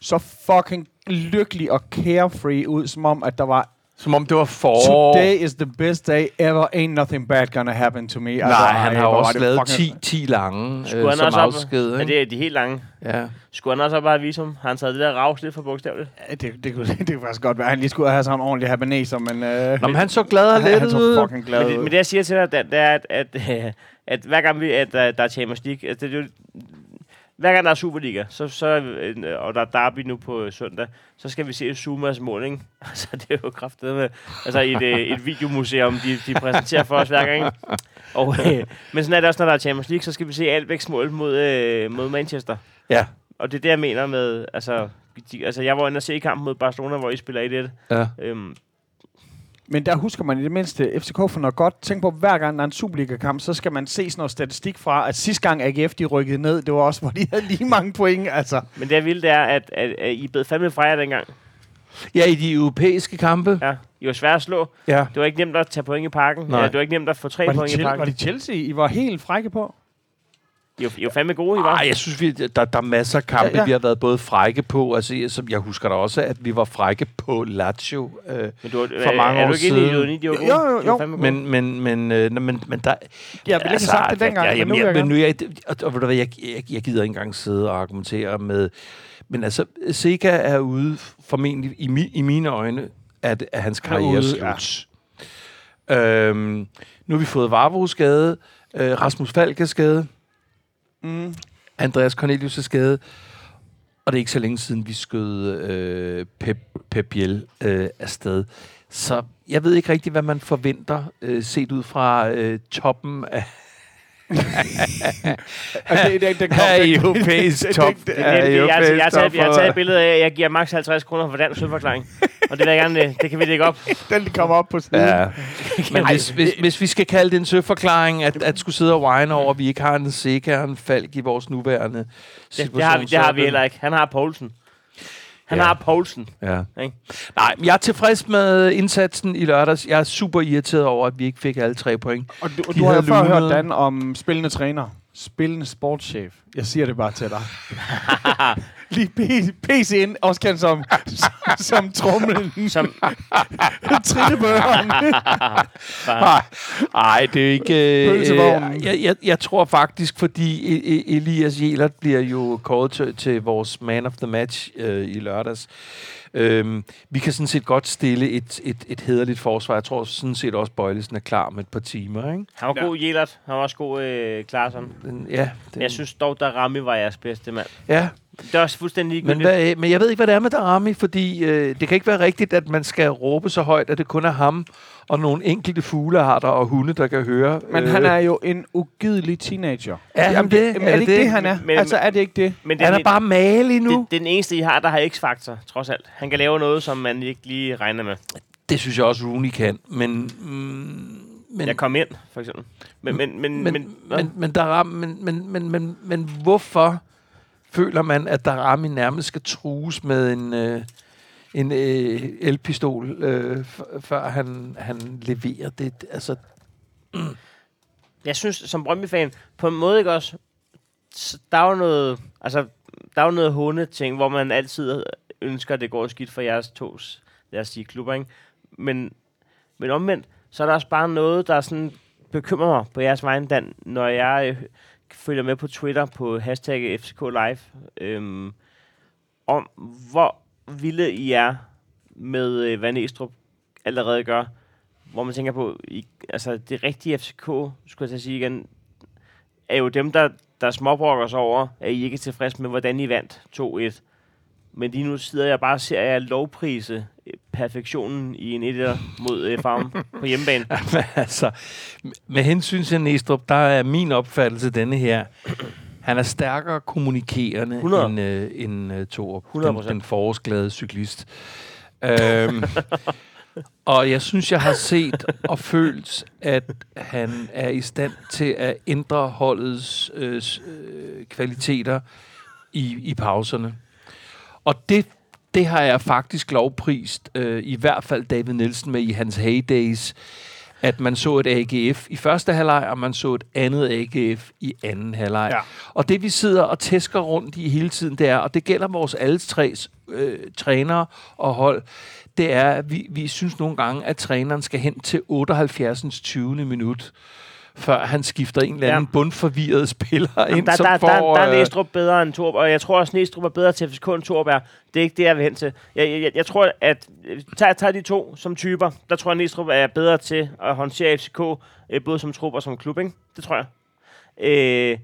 så fucking lykkelig og carefree ud, som om, at der var som om det var for... Today is the best day ever. Ain't nothing bad gonna happen to me. Altså, Nej, han har også det lavet fucking- 10, 10 lange øh, han som også op? afsked. Ja, Ikke? det er de helt lange. Ja. Skulle han også bare have visum? Har han taget det der ravs lidt for bogstaveligt? Ja, det, det, kunne, det kunne faktisk godt være, at han lige skulle have sådan en ordentlig habaneser, men... Øh, Nå, men han så glad og han, han lettet så ud. fucking glad Men det, ud. men det, jeg siger til dig, det, det er, at, at, øh, at hver gang vi, at der, der er Champions League, altså det jo, hver gang der er Superliga, så, så, øh, og der er derby nu på øh, søndag, så skal vi se Zumas mål, ikke? Altså, det er jo kraftigt med, altså et, øh, et videomuseum, de, de præsenterer for os hver gang, ikke? Og, øh, men sådan er det også, når der er Champions League, så skal vi se Albeck's mål mod, øh, mod Manchester. Ja. Og det er det, jeg mener med, altså, de, altså jeg var inde og se kampen mod Barcelona, hvor I spiller 1-1. Ja. Øhm, Men der husker man i det mindste FCK for noget godt. Tænk på, hver gang der er en Superliga-kamp, så skal man se sådan noget statistik fra, at sidste gang AGF de rykkede ned, det var også, hvor de havde lige mange point. Altså, men det jeg vil, det er, at, at, at I blev fandme fra jer dengang. ja, i de europæiske kampe. Ja, I var svære at slå. Ja. Det var ikke nemt at tage point i parken. Nej. Ja, det var ikke nemt at få tre var, point i parken. var det Chelsea, I var helt frække på? I var, I var fandme gode, I var. Ej, jeg synes, vi, der, der er masser af kampe, ja, Ja, vi har været både frække på. Altså, jeg, som jeg husker da også, at vi var frække på Lazio. Øh, Men du, var- for mange er, er år du ikke enig i, siden. at de var- de var gode? Jo, jo, jo. men, men, men, øh, men, men der... Jeg ville ikke have sagt det dengang, ja, men jamen, nu vil jeg, jeg men nu er jeg, og, og, jeg, jeg, jeg gider ikke engang sidde og argumentere med... Men altså, Sega er ude, formentlig i, mi, i mine øjne, at, at hans Han er karriere ude, ja. slut. Øhm, nu har vi fået Vavro skade, øh, Rasmus Falk er skade, Mm. Andreas Cornelius er skade, og det er ikke så længe siden, vi skød øh, Pep, Pep Biel øh, afsted. Så jeg ved ikke rigtig, hvad man forventer, øh, set ud fra øh, toppen af, Altså, det, det, det, kom, europæisk det- top. jeg, har taget, jeg har taget et billede af, at jeg giver maks 50 kroner for den sødforklaring. og det vil jeg gerne, øh, det kan vi lægge op. den de kommer op på siden. Ja. Men hvis, hvis, hvis vi skal kalde det en søforklaring, at, at skulle sidde og whine over, at vi ikke har en og en Falk i vores nuværende situation. Det, det, har, vi, det har vi heller ikke. Han har Poulsen. Han Ja. har Poulsen. Ja. Ikke? Nej, men jeg er tilfreds med indsatsen i lørdags. Jeg er super irriteret over, at vi ikke fik alle tre point. Og du, og du har jo før hørt. Dan, om spillende træner. spillende sportschef. Jeg siger det bare til dig. Lige P- PC'en, også kendt som, som, som trumlen, Som, trillebøren. Nej, Ej, det er ikke... Øh, Pølsevognen. jeg, jeg, jeg tror faktisk, fordi E- E- Elias Jelert bliver jo kåret til, til vores man of the match øh, i lørdags. Øhm, vi kan sådan set godt stille et, et, et hederligt forsvar. Jeg tror sådan set også, Bøjlesen er klar med et par timer. Ikke? han var Ja. god Jelert. Han var også god øh, Klarsson. Den, ja, den, Men jeg synes dog, der Rami var jeres bedste mand. ja, Det er også fuldstændig men, hvad, men jeg ved ikke, hvad det er med Darami, fordi øh, det kan ikke være rigtigt, at man skal råbe så højt, at det kun er ham og nogle enkelte fuglearter og hunde, der kan høre. Men han er jo en ugidelig teenager. Er han Jamen, det? Jamen, er, Er det det ikke det, han er? Men- altså, er det ikke det? Men det, han er den- bare malig nu. det, det er den eneste, I har, der har X-faktor, trods alt. Han kan lave noget, som man ikke lige regner med. Det synes jeg også, Rooney kan. Men, mm, men, Jeg kom ind, for eksempel. Men, men, men, men, men, men, men, men, der er, men, men, men, men, men hvorfor føler man, at Darami nærmest skal trues med en, øh, en øh, elpistol, øh, før han, han leverer det? Altså, jeg synes, som Brøndby-fan, på en måde ikke også, der er jo noget, altså, der er jo noget hunde-ting, hvor man altid ønsker, at det går skidt for jeres to, lad os sige, klubber, ikke? Men, men omvendt, så er der også bare noget, der sådan bekymrer mig på jeres vegne, Dan, når jeg øh, følger med på Twitter på hashtag FCK Live, øhm, om hvor vilde I er med, øh, hvad Næstrup allerede gør, hvor man tænker på, i, altså det rigtige FCK, skulle jeg sige igen, er jo dem, der, der småbrokker sig over, at I ikke er tilfredse med, hvordan I vandt 2-1. Men lige nu sidder jeg bare og ser jer lovprise perfektionen i en 1 mod øh, Farm på hjemmebane. Men altså, med hensyn til Næstrup, der er min opfattelse denne her. Han er stærkere kommunikerende 100. end, øh, end øh, Torup, den, 100%. den forårsglade cyklist. øhm, og jeg synes, jeg har set og følt, at han er i stand til at ændre holdets øh, øh, kvaliteter i, i pauserne. Og det, det har jeg faktisk lovprist, øh, i hvert fald David Nielsen med i hans heydays, at man så et AGF i første halvleg, og man så et andet AGF i anden halvleg. Ja. Og det vi sidder og tæsker rundt i hele tiden, det er, og det gælder vores alle tre øh, trænere og hold, det er, at vi, vi synes nogle gange, at træneren skal hen til 78. 20. minut, før han skifter en eller anden Ja. bundforvirret spiller ind, der, som der, får... der, der er øh, Næstrup bedre end Torp, og jeg tror også, Næstrup er bedre til FCK end Torp er. Det er ikke det, jeg vil hen til. Jeg, jeg, jeg tror, at tager, tager de to som typer, der tror jeg, Næstrup er bedre til at håndtere FCK, øh, både som trup og som klub, ikke? Det tror jeg. Øh,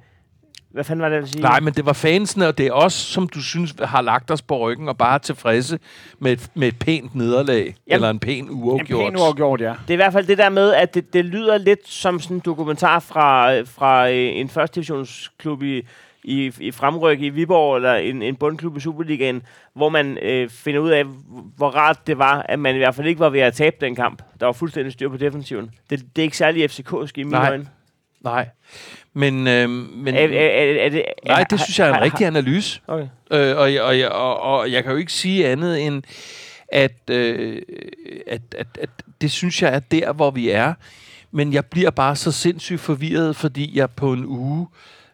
hvad fanden var det, jeg sige? Nej, men det var fansene, og det er os, som du synes har lagt os på ryggen og bare er tilfredse med et, med et pænt nederlag. Jamen, eller en pæn En uafgjort. pæn uafgjort, ja. Det er i hvert fald det der med, at det, det lyder lidt som sådan en dokumentar fra, fra øh, en første divisionsklub i, i, i fremryk i Viborg, eller en, en bundklub i Superligaen, hvor man øh, finder ud af, hvor rart det var, at man i hvert fald ikke var ved at tabe den kamp. Der var fuldstændig styr på defensiven. Det, det er ikke særlig FCK'sk i mine Nej. øjne. Nej. Men, øh, men Er, er, er, er det, nej, det synes jeg er en har- rigtig analyse. Okay. Øh, og, jeg- og, jeg- og, og jeg kan jo ikke sige andet end, at, øh, at, at, at det synes jeg er der, hvor vi er. Men jeg bliver bare så sindssygt forvirret, fordi jeg på en uge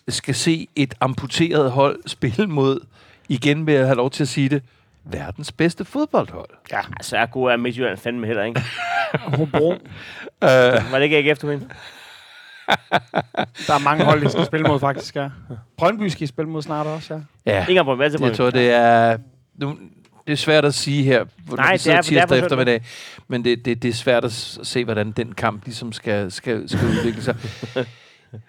skal se et amputeret hold spille mod, igen vil jeg have lov til at sige det, verdens bedste fodboldhold. Ja. Så er god er Midtjylland fandme heller, ikke? Hobro. Øh, Var det ikke AGF, du mente? Der er mange hold, de skal spille mod, faktisk, ja. Brøndby skal I spille mod snart også, ja. ja, Ingen på hvad til jeg tror, det er... Nu, det er svært at sige her, hvor Nej, vi det sidder er- det er tirsdag eftermiddag, men det, det, det er svært at se, hvordan den kamp ligesom skal, skal, skal udvikle sig.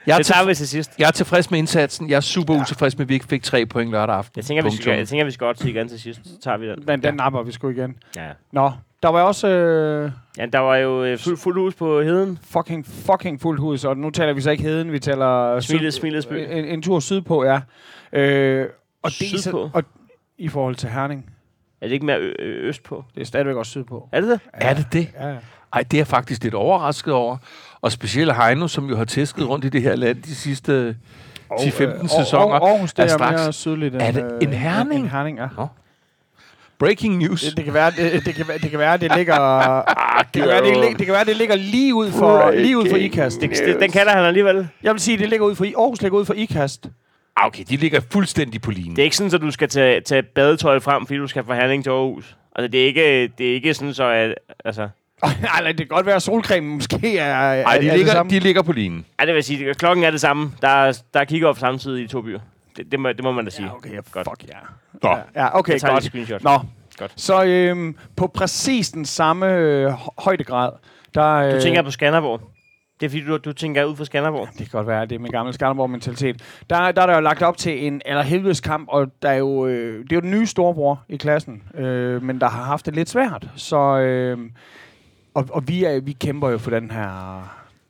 Jeg er, Det tager vi til sidst. jeg er tilfreds med indsatsen. Jeg er super ja. utilfreds med, at vi ikke fik tre point lørdag aften. Jeg tænker, vi skal, jeg tænker, vi skal godt til igen til sidst. Så tager vi den. Men den napper vi sgu igen. Ja. Nå, der var også øh, ja, der var jo øh, fuld, fuld hus på heden. fucking, fucking fuldt hus, og nu taler vi så ikke heden, vi taler Smilet- Smilets by. en, en tur sydpå, ja. Øh, og det er så, Sydpå? og i forhold til Herning, Er det ikke mere ø- ø- øst på? det er stadigvæk også sydpå. Er det det? Er det det? Ja, ja. Ej, det er jeg faktisk lidt overrasket over. Og specielt Heino, som jo har tæsket rundt i det her land de sidste 10-15 øh, sæsoner. Og, Aarhus, det er straks- mere sydligt end, Er det øh, en Herning? En, en Herning, ja. Breaking news. Det, det, kan være, det, det, kan, være- det kan være, det ligger... det, kan være, det, lig- det kan være, det ligger lige ud for, lige ud for IKAST. Det, det, den kalder han alligevel. Jeg vil sige, det ligger ud for Aarhus ligger ud for IKAST. Ah, Okay, de ligger fuldstændig på linjen. Det er ikke sådan, at du skal tage, tage badetøj frem, fordi du skal fra Herning til Aarhus. Altså, det er ikke, det er ikke sådan, så at... Altså, Nej, det kan godt være, at solcreme måske er, Nej, er, de, er det ligger, samme. de ligger på linjen. ja, det vil sige, at klokken er det samme. Der er, der er kick-off samtidig i to byer. Det, det, må, det må man da sige. Ja, okay, Godt. fuck ja. Nå. Ja, ja okay, Jeg tager godt. screenshot. Nå, Godt. så øhm, på præcis den samme øh, hø- højdegrad, der... Øh, Du tænker på Skanderborg. Det er fordi, du, du tænker ud fra Skanderborg. Det kan godt være, det er min gamle Skanderborg-mentalitet. Der, der er der jo lagt op til en allerhelvedes kamp, og der er jo, øh, det er jo den nye storebror i klassen, øh, men der har haft det lidt svært. Så, øh, og, og vi, er, vi kæmper jo for den her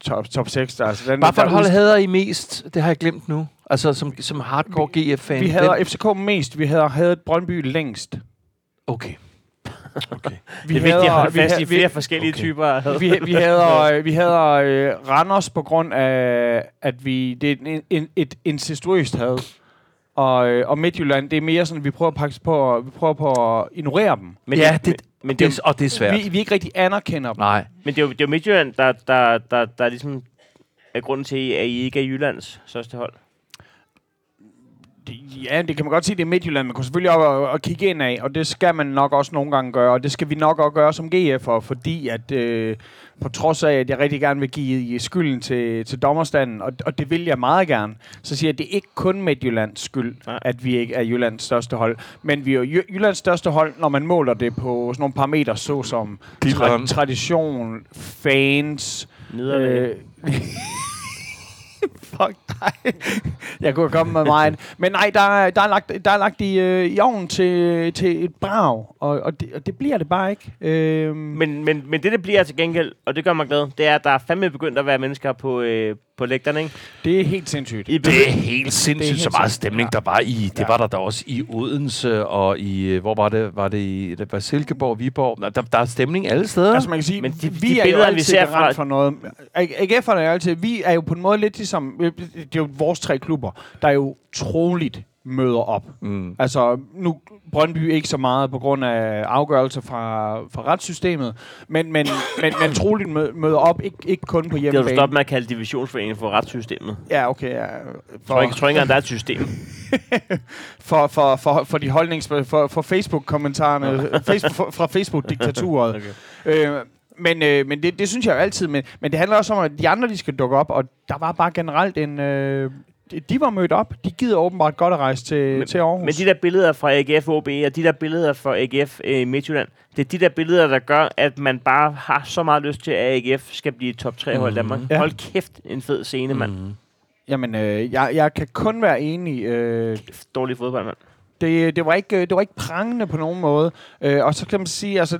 top, top 6. Der, altså den, Bare for der at holde hader I mest, det har jeg glemt nu. Altså som, som hardcore GF-fan. Vi hader Hvem- FCK mest, vi hader hadet Brøndby længst. Okay. okay. Vi Det er vigtigt at holde vi fast ha- i flere forskellige okay. typer vi, vi hader, øh, vi hader øh, Randers på grund af, at vi, det er en, en, et incestuøst had. Og, øh, og Midtjylland, det er mere sådan, at vi prøver faktisk på, at- vi prøver på at ignorere dem. Men ja, det, men, det, er, og det er svært. Vi, vi ikke rigtig anerkender dem. Nej. men det, er jo, det er jo Midtjylland, der, der, der, der er ligesom er grunden til, at I ikke er Jyllands største hold. Ja, det kan man godt sige, det er Midtjylland. Man kunne selvfølgelig også at, at kigge ind af, og det skal man nok også nogle gange gøre, og det skal vi nok også gøre som GF'er, fordi at øh, på trods af, at jeg rigtig gerne vil give skylden til, til dommerstanden, og, og det vil jeg meget gerne, så siger jeg, at det er ikke kun Midtjyllands skyld, Nej. at vi ikke er Jyllands største hold, men vi er Jyllands største hold, når man måler det på sådan nogle parametre, såsom tra- tradition, fans, Nederlag. Øh, Fuck dig. Jeg kunne komme med mig. Men nej, der, er- der er lagt, der er lagt i, øh, i ovnen til, til et brag, og, og, det, og det bliver det bare ikke. Øhm, Men, men, men det, det bliver til gengæld, og det gør mig glad, det er, at der er fandme begyndt at være mennesker på, øh, på lægterne, ikke? det er helt sindssygt. I Det er helt Det sindssygt, er helt så meget sindssygt. stemning Ja. der var i. Det Ja. var der da også i Odense og i, øh, hvor var det? Var det i det var Silkeborg, Viborg? Nå, Der, der er stemning alle steder. Altså man kan sige, Men de- vi de er jo billeder, vi altid ser garant fra- for noget. AGF'erne er jo altid, vi er jo på en måde lidt ligesom, øh, det er jo vores tre klubber, der er jo troligt møder op. mm. Altså, nu Brøndby ikke så meget på grund af afgørelser fra, fra retssystemet, men, men, men, men troligt mø- møder op, ikke, ikke kun på Det har du hjemmebane. stoppet med at kalde divisionsforeningen for retssystemet. Ja, okay. Ja. Ikke, jeg tror ikke engang, der er et system. for, for, for, for de holdnings... For, for Facebook-kommentarerne. Facebook, for, fra Facebook-diktaturet. Okay. Øh, men øh, men det, det synes jeg jo altid. Men, men det handler også om, at de andre, de skal dukke op. Og der var bare generelt en... Øh, de- var mødt op. De gider åbenbart godt at rejse til, Men- til Aarhus. Men de der billeder fra AGF OB og de der billeder fra AGF øh, Midtjylland, det er de der billeder, der gør, at man bare har så meget lyst til, at AGF skal blive top 3 hold i Danmark. Ja. Hold kæft, en fed scene, mand. Mm. Jamen, øh, jeg, jeg kan kun være enig. Øh, Dårlig fodbold, mand. det, det, var ikke, øh, det var ikke prangende på nogen måde. Øh, og så kan man sige, altså,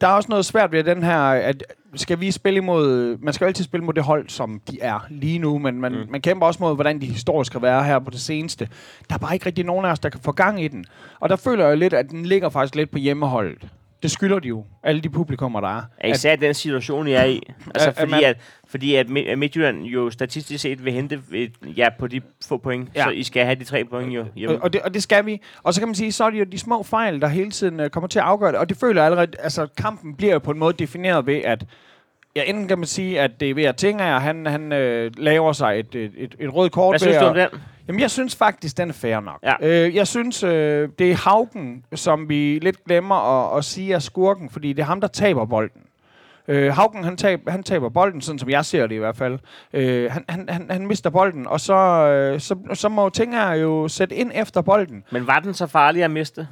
der er også noget svært ved den her, at skal vi spille imod, man skal jo altid spille mod det hold, som de er lige nu, men man, mm. Man kæmper også mod, hvordan de historisk skal være her på det seneste. Der er bare ikke rigtig nogen af os, der kan få gang i den. Og der føler jeg lidt, at den ligger faktisk lidt på hjemmeholdet. Det skylder de jo, alle de publikummer, der er. Er især den situation, jeg er i. Altså, at fordi, man- at, fordi at Mi- at Midtjylland jo statistisk set vil hente et, ja, på de få point, Ja. ja. så I skal have de tre point jo hjemme. Og, det, og det skal vi. Og så kan man sige, så er det jo de små fejl, der hele tiden uh, kommer til at afgøre det. Og det føler jeg allerede, altså kampen bliver jo på en måde defineret ved, at Ja, enten kan man sige, at det er ved at Tinger, han, han øh, laver sig et, et, et, et rødt kort. Hvad synes du at- om den? Jamen, jeg synes faktisk, den er fair nok. Ja. Øh, jeg synes, øh, det er Haugen, som vi lidt glemmer at, at sige er skurken, fordi det er ham, der taber bolden. Øh, Haugen, han, tab, han taber bolden, sådan som jeg ser det i hvert fald. Øh, han, han, han, han mister bolden, og så, øh, så, så må Tinger jo sætte ind efter bolden. Men var den så farlig at miste?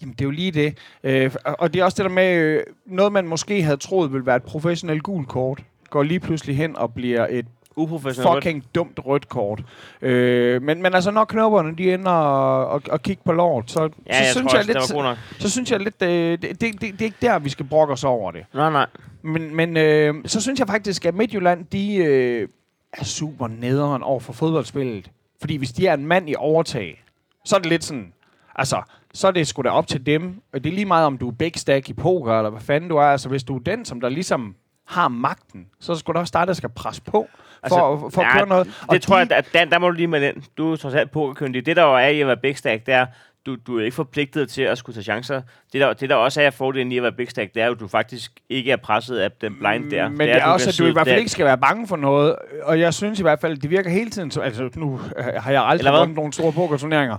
Jamen, det er jo lige det. Øh, og- det er også det der med, øh, noget man måske havde troet ville være et professionelt gult kort, går lige pludselig hen og bliver et Uprofessionelt. fucking dumt rødt kort. Øh, men, men altså, når knopperne de ender og, og, og kigge på lort, så, Ja, så jeg synes jeg også, lidt, nok. så synes jeg lidt, øh, det, det, det, det er ikke der, vi skal brokke os over det. Nej, nej. Men, men øh, så synes jeg faktisk, at Midtjylland, de øh, er super nederen over for fodboldspillet. Fordi hvis de er en mand i overtag, så er det lidt sådan, altså, så er det sgu da op til dem. Og det er lige meget, om du er bækstack i poker, eller hvad fanden du er. Altså, hvis du er den, som der ligesom har magten, så er sgu da også dig, der skal presse på for, Altså, for at ja, køre noget. Det tror jeg, at der, der må du lige med den. Du er trods alt pokerkyndig. Det, der jo er i at være bækstack, det er, du, du er ikke forpligtet til at skulle tage chancer. Det der, det der også er fordelen i at være big stack, det er jo, at du faktisk ikke er presset af den blind der. Men det er, det er også, at du i hvert fald der- ikke skal være bange for noget. Og jeg synes i hvert fald, det virker hele tiden... som- Altså, nu øh, har jeg aldrig vundet nogle store pokerturneringer.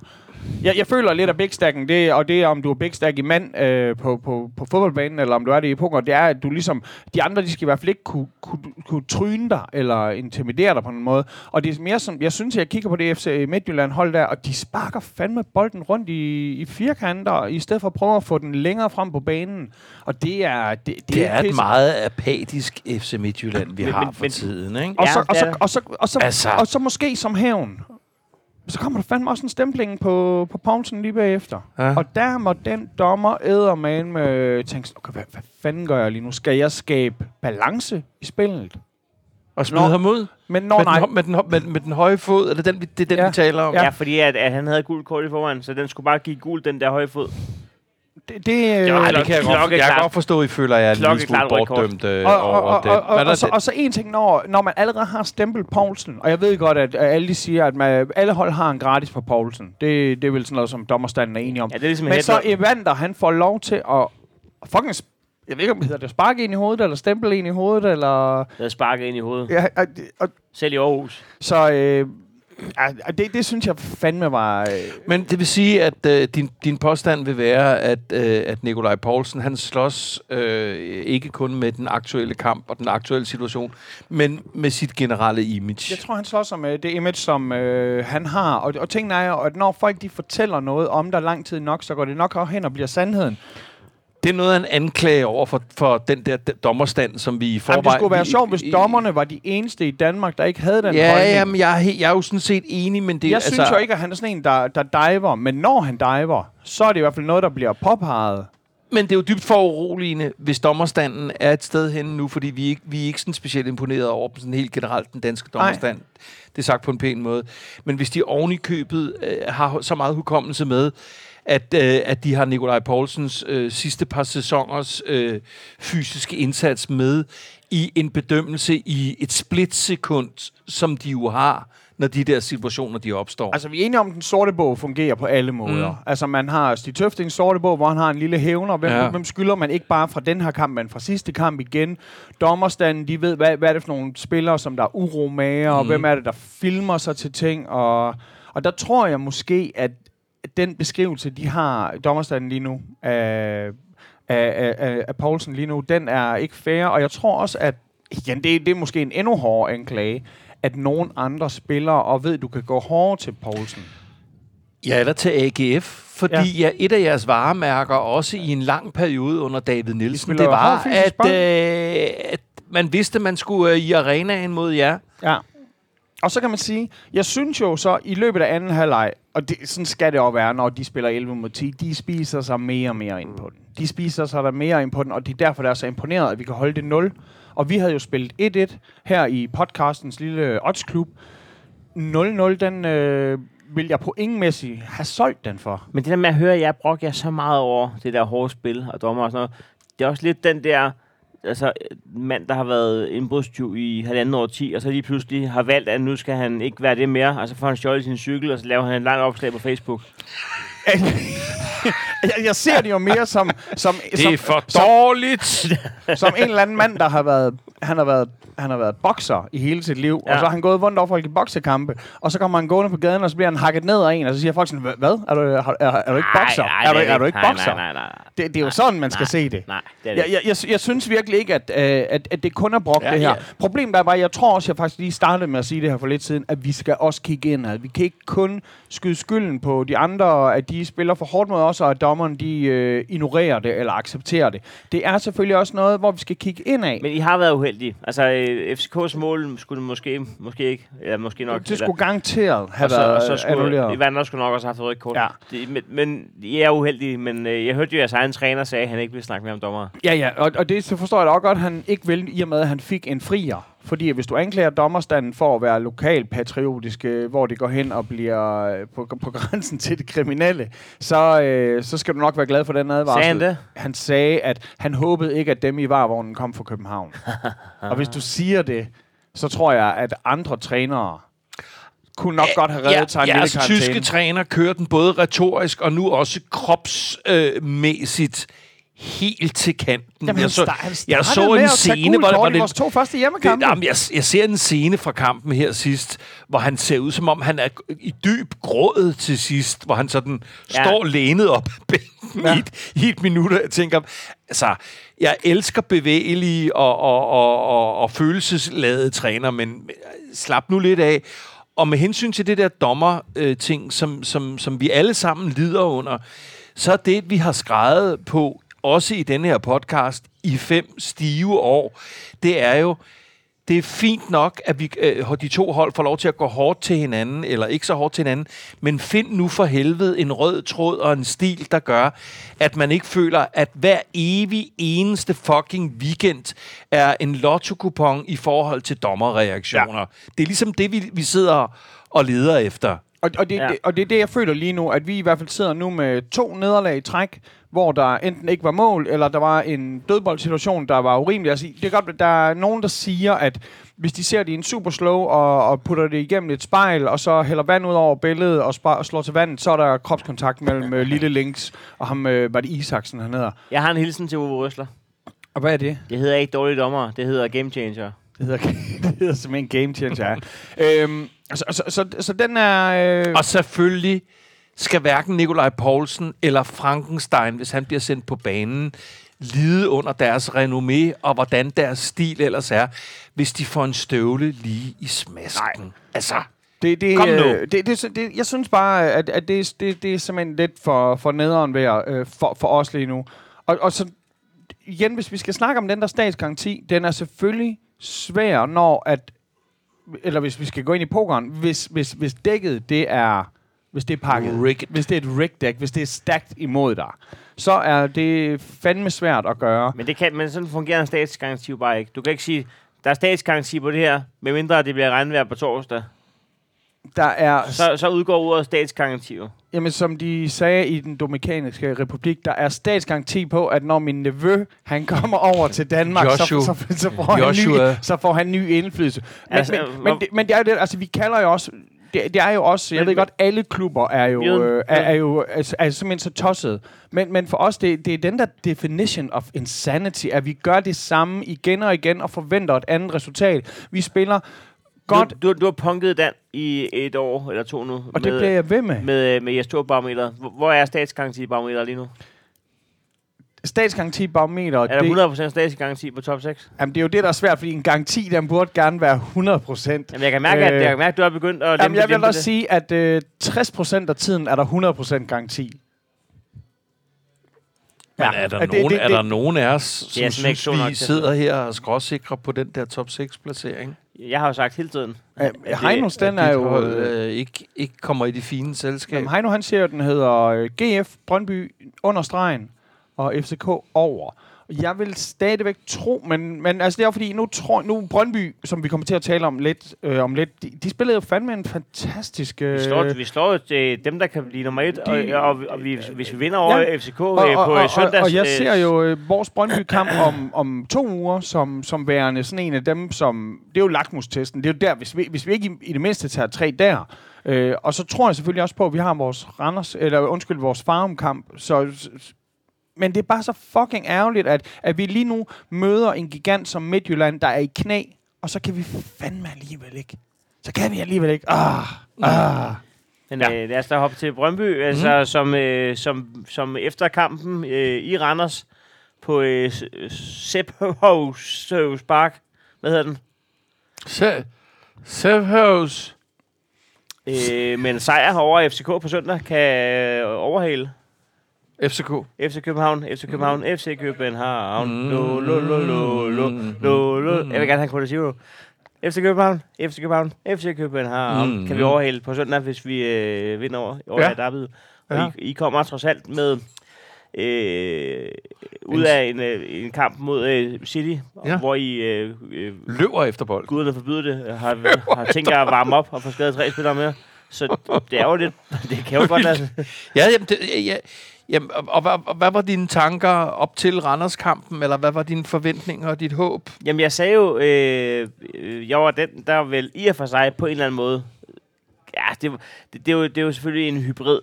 Jeg, jeg føler lidt af big stacken, det, og det er, om du er big stack i mand øh, på, på, på fodboldbanen, eller om du er det i poker, det er, at du ligesom... De andre, de skal i hvert fald ikke kunne, kunne, kunne tryne dig, eller intimidere dig på en måde. Og det er mere som... Jeg synes, jeg kigger på det FC Midtjylland hold der, og de sparker fandme bolden rundt i, i firkanter, i stedet for at prøve at få den længere frem på banen. Og det er... Det, det, Det er et pisse- meget apatisk FC Midtjylland, vi Men- har men- for men- tiden, ikke? Og, Ja, så, og, er så, og, så, og, så, Altså- og så måske som hævn, så kommer der fandme også en stempling på, på Poulsen lige bagefter. Ja. Og der må den dommer ædermane med tænke, sådan, okay, hvad, hvad fanden gør jeg lige nu? Skal jeg skabe balance i spillet? Og smide ham ud? Men når med, nej, den, med, den, med, med den høje fod? Er det den, vi, det er den, Ja. vi taler om? Ja. Ja, fordi at, at han havde gult kort i forvejen, så den skulle bare give gul, den der høje fod. Det, det, Nej, Eller det kan jeg godt, jeg kan godt forstå, at I føler, at jeg er en lille smule bortdømt øh, og, og, over og, det. og, og, er og, så, og så en ting, når, når man allerede har stemplet Poulsen, og jeg ved godt, at, alle de siger, at man, alle hold har en gratis på Poulsen. Det, det er vel sådan noget, som dommerstanden er enige om. Ja, det er ligesom Men så. Evander, han får lov til at fucking... Jeg ved ikke, om det hedder det sparke ind i hovedet, eller stemple ind i hovedet, eller... Der havde sparket ind i hovedet. Ja, og, og, Selv i Aarhus. så øh, ja, det, det synes jeg fandme var... Øh, Men det vil sige, at øh, din, din påstand vil være, at, øh, at Nikolaj Poulsen, han slås øh, ikke kun med den aktuelle kamp og den aktuelle situation, men med sit generelle image. jeg tror, han slår sig med det image, som øh, han har. Og, og tingene er at når folk de fortæller noget om dig lang tid nok, så går det nok hen og bliver sandheden. Det er noget af en anklage over for, for den der dommerstand, som vi i forvejen... Jamen, det skulle være sjovt, hvis dommerne var de eneste i Danmark, der ikke havde den Ja, holdning. jamen, jeg, jeg er jo sådan set enig, men det jeg altså, synes jo ikke, at han er sådan en, der, der diver. Men når han diver, så er det i hvert fald noget, der bliver påpeget. Men det er jo dybt foruroligende, hvis dommerstanden er et sted henne nu, fordi vi ikke, vi er ikke sådan specielt imponeret over sådan helt generelt, den danske dommerstand. Det er sagt på en pæn måde. Men hvis de oven i købet øh, har så meget hukommelse med, at, øh, at de har Nikolaj Poulsens øh, sidste par sæsoners øh, fysiske indsats med i en bedømmelse i et splitsekund, som de jo har, når de der situationer de opstår. Altså, vi er enige om, at den sorte bog fungerer på alle måder. Mm. Altså, man har Stig Tøftings sorte bog, hvor han har en lille hævner. Hvem, Ja. hvem skylder man ikke bare fra den her kamp, men fra sidste kamp igen? Dommerstanden, de ved, hvad, hvad er det for nogle spillere, som der er uromager, mm. og hvem er det, der filmer sig til ting. Og, og der tror jeg måske, at den beskrivelse, de har dommerstanden lige nu, af, af, af, af, Poulsen lige nu, den er ikke fair. Og jeg tror også, at igen, det, det er måske en endnu hårdere anklage, at nogen andre spillere, og ved, du kan gå hårdere til Poulsen. Ja, eller til AGF, fordi ja. Ja, et af jeres varemærker, også i en lang periode under David Nielsen, spiller det var, at, øh, at man vidste, man skulle øh, i arenaen mod jer. Ja. Og så kan man sige, jeg synes jo så, i løbet af anden halvleg, og det, sådan skal det jo være, når de spiller 11 mod 10, de spiser sig mere og mere ind på den. De spiser sig der mere ind på den, og det er derfor, der er så imponeret, at vi kan holde det 0. Og vi havde jo spillet 1-1 her i podcastens lille oddsklub. 0-0, den øh, vil jeg på have solgt den for. Men det der med at høre, at jeg brokker jer så meget over det der hårde spil og dommer og sådan noget, det er også lidt den der altså, mand, der har været indbrudstyv i halvanden år 10, og så lige pludselig har valgt, at nu skal han ikke være det mere. og så får han stjålet sin cykel, og så laver han en lang opslag på Facebook. jeg, jeg ser det jo mere som, som, som, for som, dårligt! som en eller anden mand, der har været, han har været, han har været bokser i hele sit liv, ja. Og så har han gået rundt over folk i boksekampe, og så kommer han gående på gaden, og så bliver han hakket ned af en, og så siger folk sådan, "Hva- hvad? Er du, er, er, er du ikke bokser? Nej, er, du, det er du ikke nej, bokser? Nej, nej, nej. Det, det er jo sådan, man skal nej, se det. Nej, det er det. Jeg, jeg, jeg, jeg synes virkelig ikke, at, øh, at, at det kun er brugt Ja, det her. Ja. Problemet er bare, jeg tror også, jeg faktisk lige startede med at sige det her for lidt siden, at vi skal også kigge ind. At vi kan ikke kun skyde skylden på de andre, at de spiller for hårdt mod os, og at dommeren de øh, ignorerer det eller accepterer det. Det er selvfølgelig også noget, hvor vi skal kigge ind af. Men I har været uheldige. Altså, øh, FCK's mål skulle måske, måske ikke, eller måske nok. det skulle garanteret have og så, været og så skulle, annulleret. Evander skulle nok også have haft et rødt kort. Ja. Det, men, men I er uheldige, men øh, jeg hørte jo, at jeres egen træner sagde, at han ikke ville snakke mere om dommer. Ja, ja, og, og det så forstår jeg da også godt, at han ikke vil, i og med, at han fik en frier. Fordi hvis du anklager dommerstanden for at være lokalpatriotiske, hvor det går hen og bliver øh, på, på grænsen til det kriminelle, så, øh, så skal du nok være glad for den advarsel. Sagde han det? Han sagde, at han håbede ikke, at dem i varvognen kom fra København. og hvis du siger det, så tror jeg, at andre trænere kunne nok godt have reddet sig en lille jeres karantæne. tyske træner kører den både retorisk og nu også kropsmæssigt helt til kanten. Jamen, jeg så, sta- han jeg så en scene, hvor, hvor det, vores to første det, hjemmekampe. jamen, jeg, jeg ser en scene fra kampen her sidst, hvor han ser ud som om, han er i dyb gråd til sidst, hvor han sådan Ja. står lænet op bænken Ja. i, et, i et minut, og jeg tænker, altså, jeg elsker bevægelige og, og, og, og, og følelsesladede træner, men slap nu lidt af. Og med hensyn til det der dommer-ting, som, som, som vi alle sammen lider under, så er det, vi har skrevet på, også i denne her podcast, i fem stive år, det er jo, det er fint nok, at vi, øh, de to hold får lov til at gå hårdt til hinanden, eller ikke så hårdt til hinanden, men find nu for helvede en rød tråd og en stil, der gør, at man ikke føler, at hver evig eneste fucking weekend er en lotto i forhold til dommerreaktioner. Ja. Det er ligesom det, vi, vi sidder og leder efter. Og, og, det, Ja. det, og det er det, jeg føler lige nu, at vi i hvert fald sidder nu med to nederlag i træk, hvor der enten ikke var mål, eller der var en dødboldsituation, der var urimelig. Altså, det er godt, at der er nogen, der siger, at hvis de ser det i en super slow, og, og putter det igennem et spejl, og så hælder vand ud over billedet og, spar, og slår til vandet, så er der kropskontakt mellem øh, Lille Links og ham, øh, var det Isaksen, han hedder. Jeg har en hilsen til Uwe Røsler. Og hvad er det? Det hedder ikke dårlige dommer, det hedder game changer. Det hedder, det hedder simpelthen game changer. ja. øhm, så, så, så, så den er... Øh, Og selvfølgelig skal hverken Nikolaj Poulsen eller Frankenstein, hvis han bliver sendt på banen, lide under deres renommé og hvordan deres stil ellers er, hvis de får en støvle lige i smasken. Nej. Altså, Det, det, Kom nu. øh, det, det, det, jeg synes bare, at, at det, det, det er simpelthen lidt for, for nederen værd øh, for, for os lige nu. Og, og så igen, hvis vi skal snakke om den der statsgaranti, den er selvfølgelig svær, når at, eller hvis vi skal gå ind i pokeren, hvis, hvis, hvis dækket det er, hvis det er pakket, Rigged. hvis det er et rig dæk, hvis det er stærkt imod dig, så er det fandme svært at gøre. Men, det kan, men sådan fungerer en statsgaranti jo bare ikke. Du kan ikke sige, der er statsgaranti på det her, medmindre det bliver regnvejr på torsdag. Der er Så, så udgår ordet statsgaranti jo. Jamen, som de sagde i den Dominikanske Republik, der er statsgaranti på, at når min nevø, han kommer over til Danmark, så, Joshua. så, så, får han Joshua. ny, så får han ny indflydelse. Men, Altså, altså, hvor- men, men, det, men det er jo det, altså vi kalder jo også, det, det er jo også, jeg Men- ved godt, alle klubber er jo, øh, er, jo. er jo altså, er simpelthen så tosset. Men, men for os, det, det er den der definition of insanity, at vi gør det samme igen og igen og forventer et andet resultat. Vi spiller godt, Du, du, du har punket Dan i et år eller to nu. og det bliver jeg ved med. med, med jeres barometer. Hvor, hvor er statsgaranti-barometer lige nu? Statsgaranti-barometer, Er det, der 100% statsgaranti på top 6? Jamen, det er jo det, der er svært, fordi en garanti, den burde gerne være 100 procent. Jamen, jeg kan mærke, øh, at, jeg kan mærke, at du har begyndt at Jamen, jeg vil også det. sige, at øh, 60 procent af tiden er der 100 procent garanti. men er der, at nogen, er der nogen af os, som Det er synes, vi at sidder her og er skråsikre på den der top 6-placering? Jeg har jo sagt hele tiden. Øh, det- Heinos, den At er jo... hold, Øh, øh, ikke, ikke kommer i det fine selskab. jamen, Heino, han siger jo, den hedder øh, GF Brøndby under stregen og FCK over. Jeg vil stadigvæk tro, men, men altså det er fordi, nu tror nu Brøndby, som vi kommer til at tale om lidt, øh, om lidt de, de spillede jo fandme en fantastisk... Øh, Vi slår, vi slår til dem, der kan blive nummer et, og, de- og, og vi, hvis vi vinder over Ja. FCK og, øh, og, på og, øh, og, søndags... og jeg øh, ser jo øh, vores Brøndby-kamp om, om to uger, som, som værende sådan en af dem, som... Det er jo lakmustesten. Det er jo der, hvis vi, hvis vi ikke i, i det mindste tager tre der. Øh, og så tror jeg selvfølgelig også på, at vi har vores Randers, eller undskyld, vores Farum-kamp. Så, men det er bare så fucking ærgerligt, at, at vi lige nu møder en gigant som Midtjylland, der er i knæ, og så kan vi fandme alligevel ikke. Så kan vi alligevel ikke. Ah, ah. Men Ja. øh, lad os da hoppe til Brøndby, altså, som, øh, som, som efter kampen øh, i Randers på øh, Sepp Hovs Park, hvad hedder den? Se, Sevhus. Øh, med en sejr over FCK på søndag, kan øh, overhale FCK. FC København, FC København, FC København, Mm. lo, lo, lo, lo, lo, lo, lo. Jeg vil gerne have Koda Zero. FC København, FC København, FC København. Mm. Kan vi overhale på søndag, hvis vi øh, vinder over, over Ja. David. Og Ja. I, I kommer trods alt med øh, ud af en, øh, en kamp mod øh, City, Ja. hvor I, øh, øh, Løber efter bold. guderne forbyder det, har, har tænkt jer at varme op og få skadet tre spillere mere. Så det er jo lidt, det kan jo godt lade sig. Ja, jamen, det, ja, jamen og, og, og, og hvad var dine tanker op til Randers-kampen, eller hvad var dine forventninger og dit håb? Jamen, jeg sagde jo, øh, jeg var den, der vel i og for sig på en eller anden måde det, det, det, er jo, det er jo selvfølgelig en hybrid,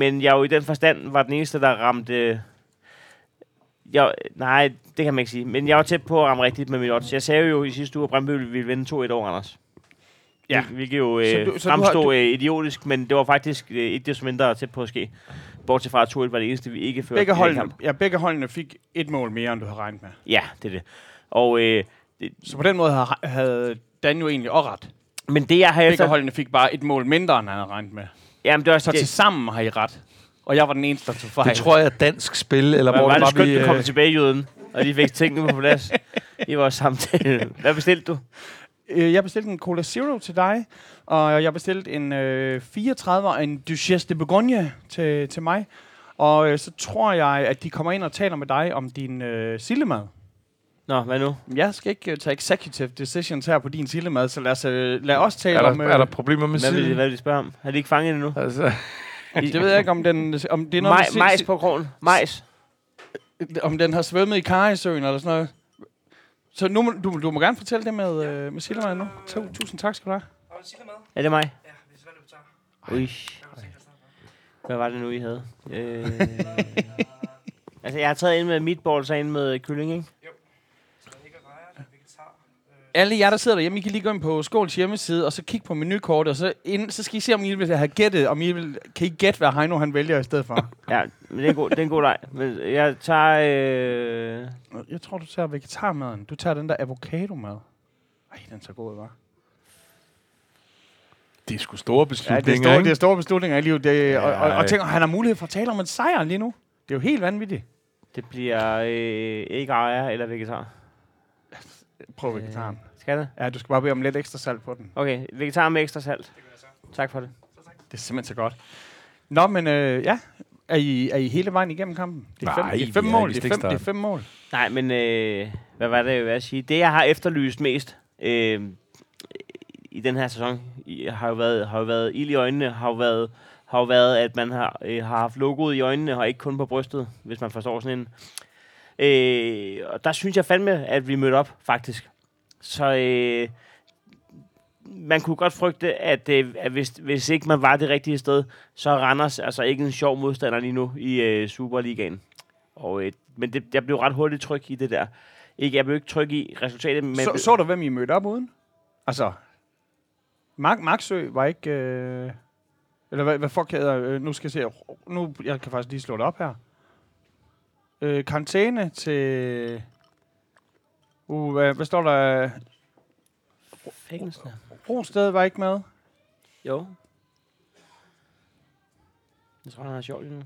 men jeg jo i den forstand var den eneste, der ramte... Jeg, nej, det kan man ikke sige. Men jeg var tæt på at ramme rigtigt med min odds. Jeg sagde jo i sidste uge, at Brøndby ville vinde 2-1 over Anders. Ja. Hvil- Hvilket jo Så øh, du- så du har- fremstod du- øh, idiotisk, men det var faktisk øh, ikke desto mindre tæt på at ske. Bortset fra, at 2-1 var det eneste, vi ikke førte. Begge holdene, kamp. ja, begge holdene fik et mål mere, end du havde regnet med. Ja, det er det. Og, øh, det, Så på den måde havde, Dan jo egentlig også ret. men det, jeg har Begge efter... holdene fik bare et mål mindre, end han havde regnet med. Jamen, det var Så det, til sammen har I ret. Og jeg var den eneste, der tog fejl. Det tror jeg er dansk spil, eller Hvor det var skønt, vi... du kom øh, tilbage, Jøden, og de fik tingene på plads i vores samtale. Hvad bestilte du? Øh, Jeg bestilte en Cola Zero til dig, og jeg bestilte en øh, 34 og en Duchesse de Bourgogne til, til mig. Og øh, så tror jeg, at de kommer ind og taler med dig om din øh, sillemad. Nå, hvad nu? Jeg skal ikke øh, tage executive decisions her på din sillemad, så lad os, øh, lad os tale er, om... der, Øh, er der problemer med Hvad vil, siden? hvad vil de spørge om? Har de ikke fanget det nu? Altså, det ved jeg ikke, om, den, om det er noget, Maj, med majs på krogen. Majs. om den har svømmet i Karisøen eller sådan noget. Så nu, må- du, du må gerne fortælle det med, øh, med sillemad nu. Tu- Tusind tak skal du have. Er det mig? Ja, hvis hvad du tager. Ui. Hvad var det nu, I havde? Øh, altså, jeg har taget ind med meatballs og ind med kylling, ikke? Så der ikke er rejer, der er vegetar. Alle jer, der sidder derhjemme, I kan lige gå ind på Skåls hjemmeside, og så kigge på menukortet, og så, ind, så skal I se, om I vil have gættet, om I vil, kan I gætte, hvad Heino han vælger i stedet for. Ja, men det er en god, det er en god leg. Men jeg tager... Øh, Jeg tror, du tager vegetarmaden. Du tager den der avocado-mad. Ej, den er så god, var. det er sgu store Ja, beslutninger, det er, store, det ikke? er store beslutninger i livet. Det, ja, og, og, og Ja. tænk, han har mulighed for at tale om en sejr lige nu. Det er jo helt vanvittigt. det bliver øh, ikke ejer eller vegetar. Prøv vegetaren. Skal det? Ja, du skal bare bede om lidt ekstra salt på den. Okay, vegetar med ekstra salt. Det jeg så. Tak for det. Det er simpelthen så godt. Nå, men øh, ja. Er I, er I hele vejen igennem kampen? Det er fem, Nej, det er fem mål. Det er fem, det er fem mål. Nej, men øh, hvad var det, jeg ville sige? Det, jeg har efterlyst mest øh, i den her sæson, har jo været, har jo været ild i øjnene, har jo været, har jo været at man har, øh, har haft logoet i øjnene, og ikke kun på brystet, hvis man forstår sådan en. Øh, og der synes jeg fandme, at vi mødte op, faktisk. Så øh, man kunne godt frygte, at, øh, at hvis, hvis ikke man var det rigtige sted, så er Randers altså ikke en sjov modstander lige nu i øh, Superligaen. Og, øh, men det, jeg blev ret hurtigt tryg i det der. Ikke, jeg blev ikke tryg i resultatet, men... Så, så du, hvem I mødte op uden? Altså, Mark, Marksø var ikke... Øh, eller hvad, hvad fuck hedder... Øh, nu skal jeg se... Nu, jeg kan faktisk lige slå det op her. Øh, karantæne til... Uh, hvad, hvad står der? Fængsel. Rosted var ikke med. Jo. Jeg tror, han har sjovt nu.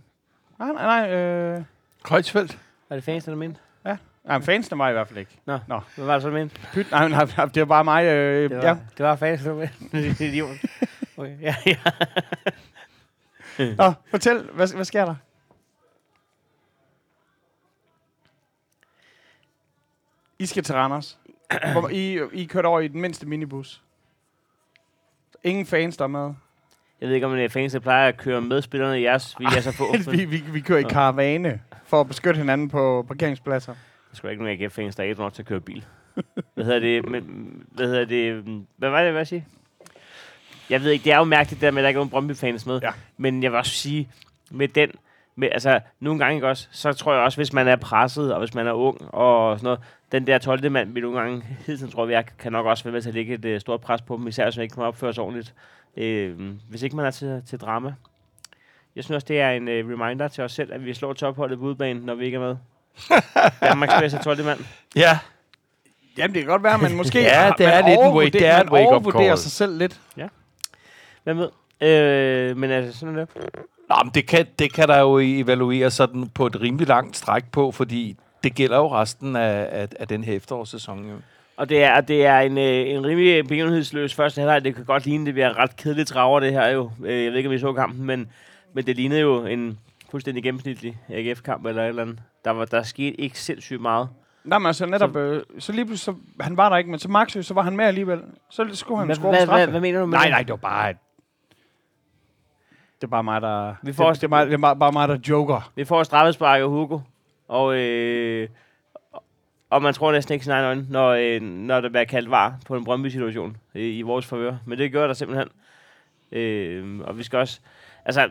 Nej, nej, nej. Øh, Kreutzfeldt? Var det fans, der mente? nej, men fansene var i hvert fald ikke. Nå, Nå. hvad var det så, du mente? Pyt, nej, nej, nej, det var bare mig. Øh, Det var, ja. det var fans, der mente. Idiot. Okay, ja, ja. Nå, fortæl, hvad, hvad sker der? I skal til Randers. Hvor, I, I kørte over i den mindste minibus. Ingen fans der er med. Jeg ved ikke, om det er fans, der plejer at køre med spillerne i jeres, vi er så få. vi, vi, vi kører i karavane for at beskytte hinanden på parkeringspladser. Der skal ikke nogen AGF-fans, der er ikke nok til at køre bil. Hvad hedder det? Men, hvad hedder det? Hvad var det, jeg ville sige? Jeg ved ikke, det er jo mærkeligt der med, at der ikke er nogen Brøndby-fans med. Ja. Men jeg vil også sige, med den, med, altså nogle gange ikke også, så tror jeg også, hvis man er presset, og hvis man er ung, og sådan noget, den der 12. mand, vi nogle gange, hidtil tror vi, jeg kan nok også være med til at lægge et uh, stort pres på dem, især hvis man ikke kan opføre sig ordentligt. Øh, hvis ikke man er til, til drama. Jeg synes også, det er en uh, reminder til os selv, at vi slår topholdet på udbanen, når vi ikke er med. Danmarks bedste 12. mand. Ja. Jamen, det kan godt være, men måske Ja, det man er lidt en wake- det er man wake-up overvurderer sig selv lidt. Hvem ved? Øh, men altså, sådan er det. Nå, men det kan, det kan der jo evaluere sådan på et rimelig langt stræk på, fordi det gælder jo resten af, af, af den her efterårssæson. Jo. Og det er, det er en, øh, en rimelig begivenhedsløs første halvleg. Det kan godt ligne, det bliver ret kedeligt traver, det her jo. Øh, jeg ved ikke, om vi så kampen, men, men det lignede jo en fuldstændig gennemsnitlig AGF-kamp eller et eller andet. Der, var, der skete ikke sindssygt meget. Nej, men altså netop, øh, så lige pludselig, så, han var der ikke, men til Maxø, så var han med alligevel. Så skulle han Hvad, score hvad, hvad, hvad mener du med Nej, nej, det var bare et... Det er bare mig, der... Vi får det, det, er bare, det er bare, bare mig, der joker. Vi får straffespark af Hugo, og, øh, og man tror næsten ikke sin egen øjne, når, øh, når der bliver kaldt var på en Brøndby-situation i, i vores favør. Men det gør der simpelthen. Øh, og vi skal også... Altså,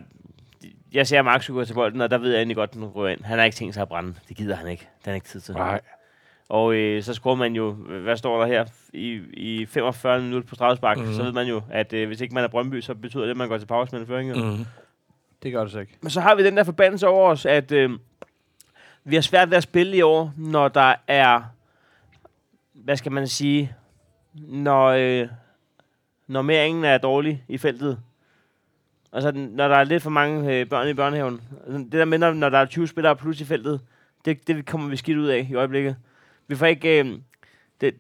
jeg ser Mark gå til bolden, og der ved jeg egentlig godt, at den ryger ind. Han har ikke tænkt sig at brænde. Det gider han ikke. Har han ikke tid til. Nej. Og øh, så scorer man jo, hvad står der her, i, i 45 minutter på strafspark, Mhm. mm-hmm. så ved man jo, at øh, hvis ikke man er Brøndby, så betyder det, at man går til pause med en føring. jo. Mm. Det gør det så ikke. Men så har vi den der forbandelse over os, at øh, vi har svært ved at spille i år, når der er, hvad skal man sige, når øh, normeringen er dårlig i feltet. Altså, når der er lidt for mange øh, børn i børnehaven. Altså, Det der minder, når, når der er 20 spillere plus i feltet, det, det kommer vi skidt ud af i øjeblikket. Vi får ikke... Øh, det,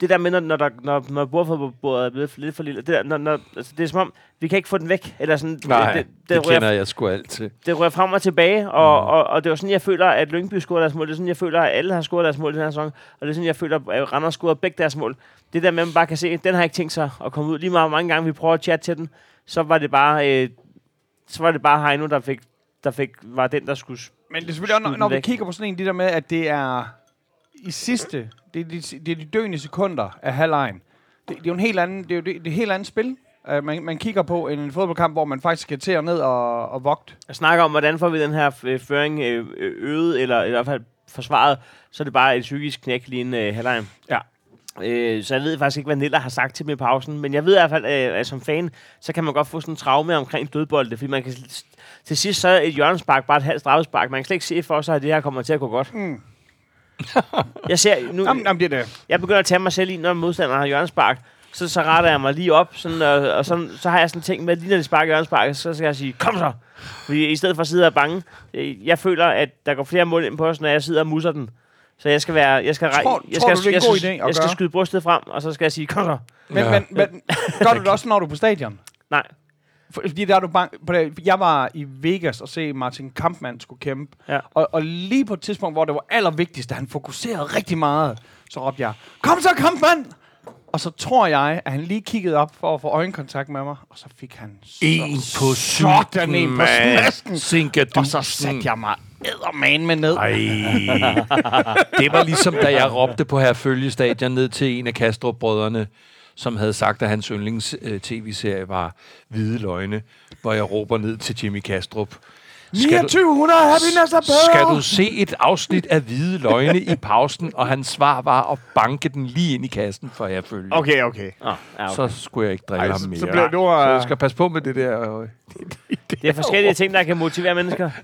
det der med, når, når, der, når, når bordfodbordet er blevet for- lidt for lille, det, der, når, når, altså, det er som om, vi kan ikke få den væk. Eller sådan, Nej, det, det, det, det kender jeg sgu alt til. det rører frem og tilbage, og, mm. og, og det var sådan, jeg føler, at Lyngby scorede deres mål. Det er sådan, jeg føler, at alle har scoret deres mål i den her sæson. Og det er sådan, jeg føler, at Randers scorede begge deres mål. Det der med, at man bare kan se, den har ikke tænkt sig at komme ud. Lige meget hvor mange gange vi prøver at chatte til den, så var det bare, øh, så var det bare Heino, der fik, der fik, var den, der skulle... Men det er selvfølgelig også, når, når vi kigger på sådan en, det der med, at det er i sidste, det er de, det er de døende sekunder af halvlejen. Det, det, er jo en helt anden, det er jo det, det er et helt andet spil, uh, man, man kigger på en fodboldkamp, hvor man faktisk skal til og ned og, og vogt. Jeg snakker om, hvordan får vi den her øh, føring øh, øget, eller i hvert fald forsvaret, så er det bare et psykisk knæk lige en øh, halvleg. Ja. Øh, så jeg ved faktisk ikke, hvad Niller har sagt til mig i pausen, men jeg ved i hvert fald, øh, at som fan, så kan man godt få sådan en traume omkring dødbolde, fordi man kan til sidst så er et hjørnespark bare et halvt straffespark. Man kan slet ikke se for sig, at det her kommer til at gå godt. Mm. Jeg ser nu, Jamen, jamen, det er det. jeg begynder at tage mig selv i, når modstanderen har hjørnespark, så, så retter jeg mig lige op, sådan, og, og sådan, så har jeg sådan ting med, at lige når de sparker hjørnespark, så skal jeg sige, kom så! Fordi i stedet for at sidde og bange, øh, jeg føler, at der går flere mål ind på os, når jeg sidder og musser den. Så jeg skal være, jeg skal, rej- Tror- jeg tror skal, du, det er en jeg, god skal, idé at jeg skal skyde brystet frem, og så skal jeg sige, kom så! Men, Ja. men, men gør du det også, når du er på stadion? Nej. For- Fordi der er du bang, på det, jeg var i Vegas og se Martin Kampmann skulle kæmpe. Ja. Og, og lige på et tidspunkt, hvor det var allervigtigst, at han fokuserede rigtig meget, så råbte jeg, kom så Kampmann! Og så tror jeg, at han lige kiggede op for at få øjenkontakt med mig, og så fik han så En på sådan en på smasken. Sinker Og så satte jeg mig eddermane med ned. Ej. Det var ligesom, da jeg råbte på her følgestadion ned til en af Kastrup-brødrene, som havde sagt, at hans yndlings øh, tv-serie var Hvide Løgne, hvor jeg råber ned til Jimmy Kastrup. Skal du, 2900 happiness er bedre! skal du se et afsnit af Hvide Løgne i pausen? Og hans svar var at banke den lige ind i kassen, for jeg følge. Okay, okay. Oh, ja, okay. Så skulle jeg ikke drille Ej, ham så- mere. så blev du, så øh, jeg skal passe på med det der. Øh. Det er forskellige ting, der kan motivere mennesker.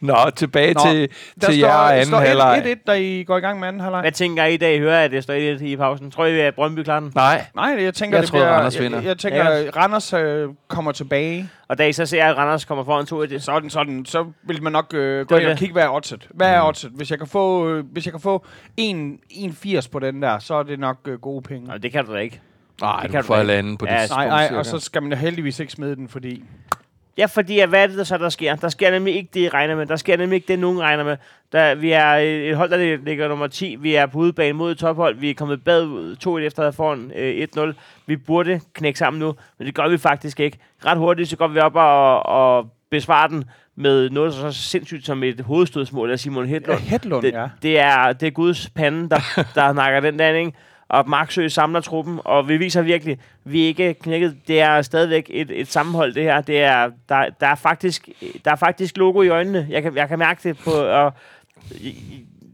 Nå, tilbage Nå, til, Der til jer og anden står halvleg. 1-1, da I går i gang med anden halvleg. Hvad tænker I, da I hører, at det står 1 i pausen? Tror I, at Brøndby klarer den? Nej, Nej, jeg tænker, Jeg det tror, bliver, Randers vinder. Jeg, jeg tænker, at Randers øh, kommer tilbage. Og da I så ser, at Randers kommer foran 2-1, Sådan, sådan. Så vil man nok øh, gå ind og kigge, hvad er oddset. Hvad er oddset? Hvis jeg kan få, øh, hvis jeg kan få 1,80 på den der, så er det nok øh, gode penge. Nå, det kan du da ikke. Nej, Det du kan du får halvanden på Ja, det Nej, nej, og så skal man heldigvis ikke smide den, fordi... Ja, fordi hvad er det der så, der sker? Der sker nemlig ikke det, I regner med. Der sker nemlig ikke det, nogen regner med. Der, vi er et hold, der ligger nummer 10. Vi er på udebane mod et tophold. Vi er kommet bagud 2-1 efter at have foran øh, 1-0. Vi burde knække sammen nu, men det gør vi faktisk ikke. Ret hurtigt, så går vi op og, og besvarer den med noget så sindssygt som et hovedstødsmål af Simon Hedlund. Ja, Hedlund, det, ja. det, er, det er Guds pande, der, der nakker den der, ikke? Og Marksø samler truppen, og vi viser virkelig, vi er ikke knækket. Det er stadigvæk et, et sammenhold, det her. Det er, der, der, er faktisk, der er faktisk logo i øjnene. Jeg kan, jeg kan mærke det på... Og,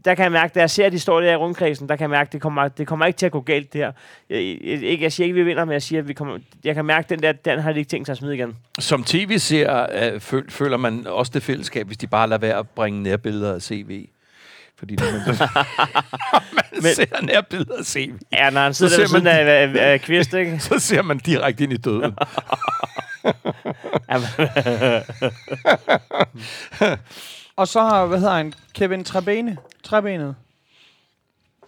der kan jeg mærke, da jeg ser, at de står der i rundkredsen, der kan jeg mærke, at det kommer, det kommer ikke til at gå galt, det her. Jeg, jeg, jeg, jeg siger ikke, at vi vinder, men jeg siger, at vi kommer, jeg kan mærke, at den der, den har de ikke tænkt sig at smide igen. Som tv-ser øh, føl, føler man også det fællesskab, hvis de bare lader være at bringe nærbilleder af CV. Fordi når man, når man Men- ser nærbilleder af CV, Ja, når han sidder Så der ved ser siden af, af, af Kvist, ikke? så ser man direkte ind i døden. Og så har, hvad hedder han, Kevin Trebene. Trebenet.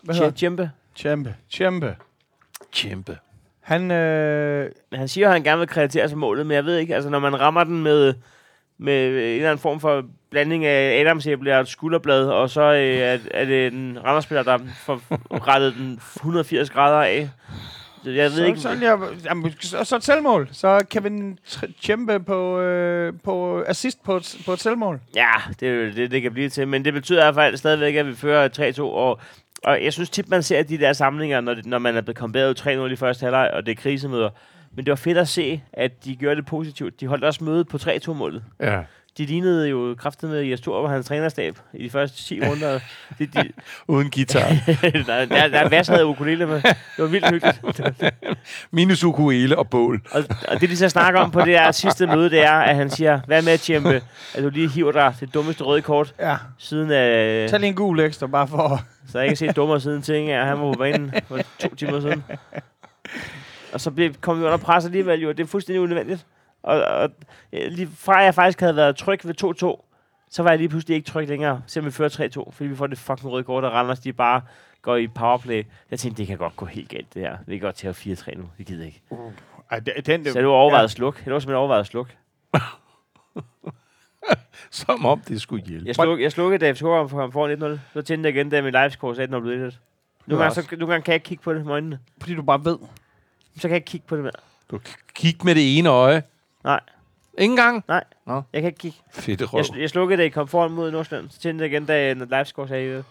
Hvad hedder han? Tjempe. Tjempe. Tjempe. Kæmpe. Han, øh, han siger, at han gerne vil kreditere sig målet, men jeg ved ikke, altså når man rammer den med, med en eller anden form for blanding af adamsæble og et skulderblad, og så øh, er, er det en rammerspiller, der får rettet den 180 grader af. Så jeg ved så, ikke, så, jeg, jamen, så, så et selvmål. Så Kevin Tjempe på, øh, på assist på et, på et selvmål. ja, det det, det kan blive til, men det betyder i hvert fald stadigvæk, at vi fører 3-2, og Og jeg synes tit, man ser de der samlinger, når, det, når man er blevet kommet bagud 3-0 i første halvleg, og det er krisemøder. Men det var fedt at se, at de gjorde det positivt. De holdt også møde på 3-2-målet. Ja. De lignede jo kraftet med Jes Thor og hans trænerstab i de første 10 runder. De, de, Uden guitar. der, der, der Vas havde ukulele med. Det var vildt hyggeligt. Minus ukulele og bål. Og, og det, de så snakker om på det her sidste møde, det er, at han siger, hvad med, Tjempe, at du lige hiver dig det dummeste røde kort Ja. siden af... Tag lige en gul ekstra, bare for... Så jeg ikke set dummere siden ting, at han var på banen for to timer siden. Og så blev, kom vi under pres alligevel, jo. Det er fuldstændig unødvendigt. Og, og lige fra jeg faktisk havde været tryg ved 2-2, så var jeg lige pludselig ikke tryg længere, selvom vi fører 3-2, fordi vi får det fucking røde kort, og Randers, de bare går i powerplay. Jeg tænkte, det kan godt gå helt galt, det her. Vi kan godt til at 4-3 nu. Vi gider ikke. Ej, den, den, Så du overvejet at slukke. Det var simpelthen overvejet at slukke. Som om det skulle hjælpe. Jeg, sluk, jeg slukkede, da FCK kom foran 1-0. Så tændte jeg igen, da min livescore sagde 1-0 blev 1 Nogle gange, så, nogle gange kan jeg ikke kigge på det med øjnene. Fordi du bare ved. Så kan jeg ikke kigge på det mere. Du kan kigge med det ene øje. Nej. Ingen gang? Nej. Nå. Jeg kan ikke kigge. Fedt røv. Jeg, sl- jeg slukkede, da I kom foran mod Nordsjælland. Så tændte jeg igen, da en livescore sagde det.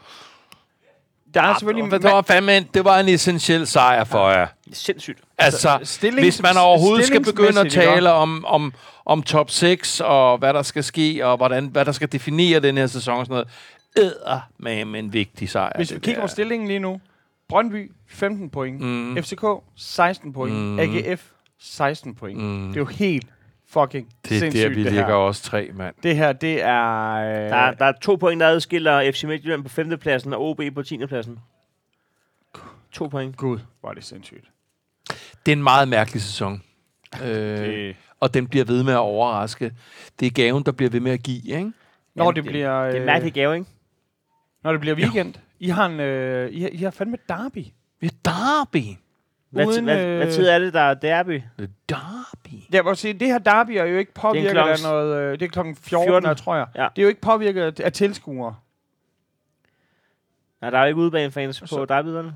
Der er Ah, selvfølgelig... det var fandme en, det var en essentiel sejr for jer. Sindssygt. Altså, stillings- hvis man overhovedet skal begynde at tale om, om, om top 6, og hvad der skal ske, og hvordan, hvad der skal definere den her sæson og sådan noget, æder med en vigtig sejr. Hvis vi det kigger på stillingen lige nu. Brøndby, 15 point. Mm. FCK, 16 point. Mm. AGF, 16 point. Mm. Det er jo helt fucking Det er sindssygt, der, vi det ligger her. også tre, mand. Det her, det er... Øh, Der, er- der er to point, der adskiller FC Midtjylland på 5. pladsen og OB på 10. pladsen. To point. Gud, hvor er det sindssygt. Det er en meget mærkelig sæson. Øh, Det, og den bliver ved med at overraske. Det er gaven, der bliver ved med at give, ikke? når Jamen, det bliver... Det er en øh, mærkelig gave, ikke? Når det bliver weekend. I har, en, øh, I, har, I har fandme derby. Vi er derby. Hvad, Uden, hvad, hvad øh, tid er det, der er derby? Det er derby. Jeg vil sige, det her derby er jo ikke påvirket af klokken- noget... Øh, det er klokken 14, 14. 14. tror jeg. Ja. Det er jo ikke påvirket af, af tilskuere. Nej, der er jo ikke udebanefans på derbyerne.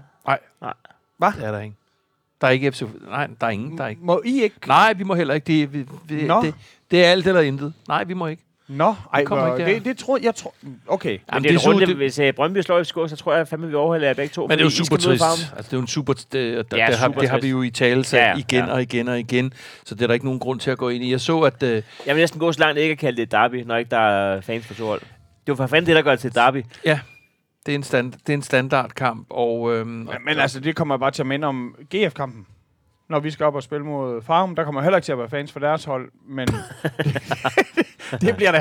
Det er der ikke. Der er ikke FC... Nej, der er ingen. Der er ikke. Må I ikke? Nej, vi må heller ikke. Det, vi, vi, Nå. det, det er alt eller intet. Nej, vi må ikke. Nå, ej, kommer hvor, ikke der. det, det tror jeg... Tror, okay. Men Jamen, det er det er runde, det- hvis uh, Brøndby slår FCK, så tror jeg fandme, vi overhælder jer begge to. Men det er jo super trist. Altså, det er jo en super... Det, det, Ja, det, har, det har vi jo i tale Ja, ja, ja, igen ja. og igen og igen. Så det er der ikke nogen grund til at gå ind i. Jeg så, at... Uh, Jeg vil næsten gå så langt ikke at kalde det et derby, når ikke der er fans på to hold. Det er jo for fanden det, der gør det til et derby. det, er en stand, det er en standardkamp, og... Øhm, Ja, men altså, det kommer bare til at minde om GF-kampen. Når vi skal op og spille mod Farum, der kommer heller ikke til at være fans for deres hold, men det bliver da...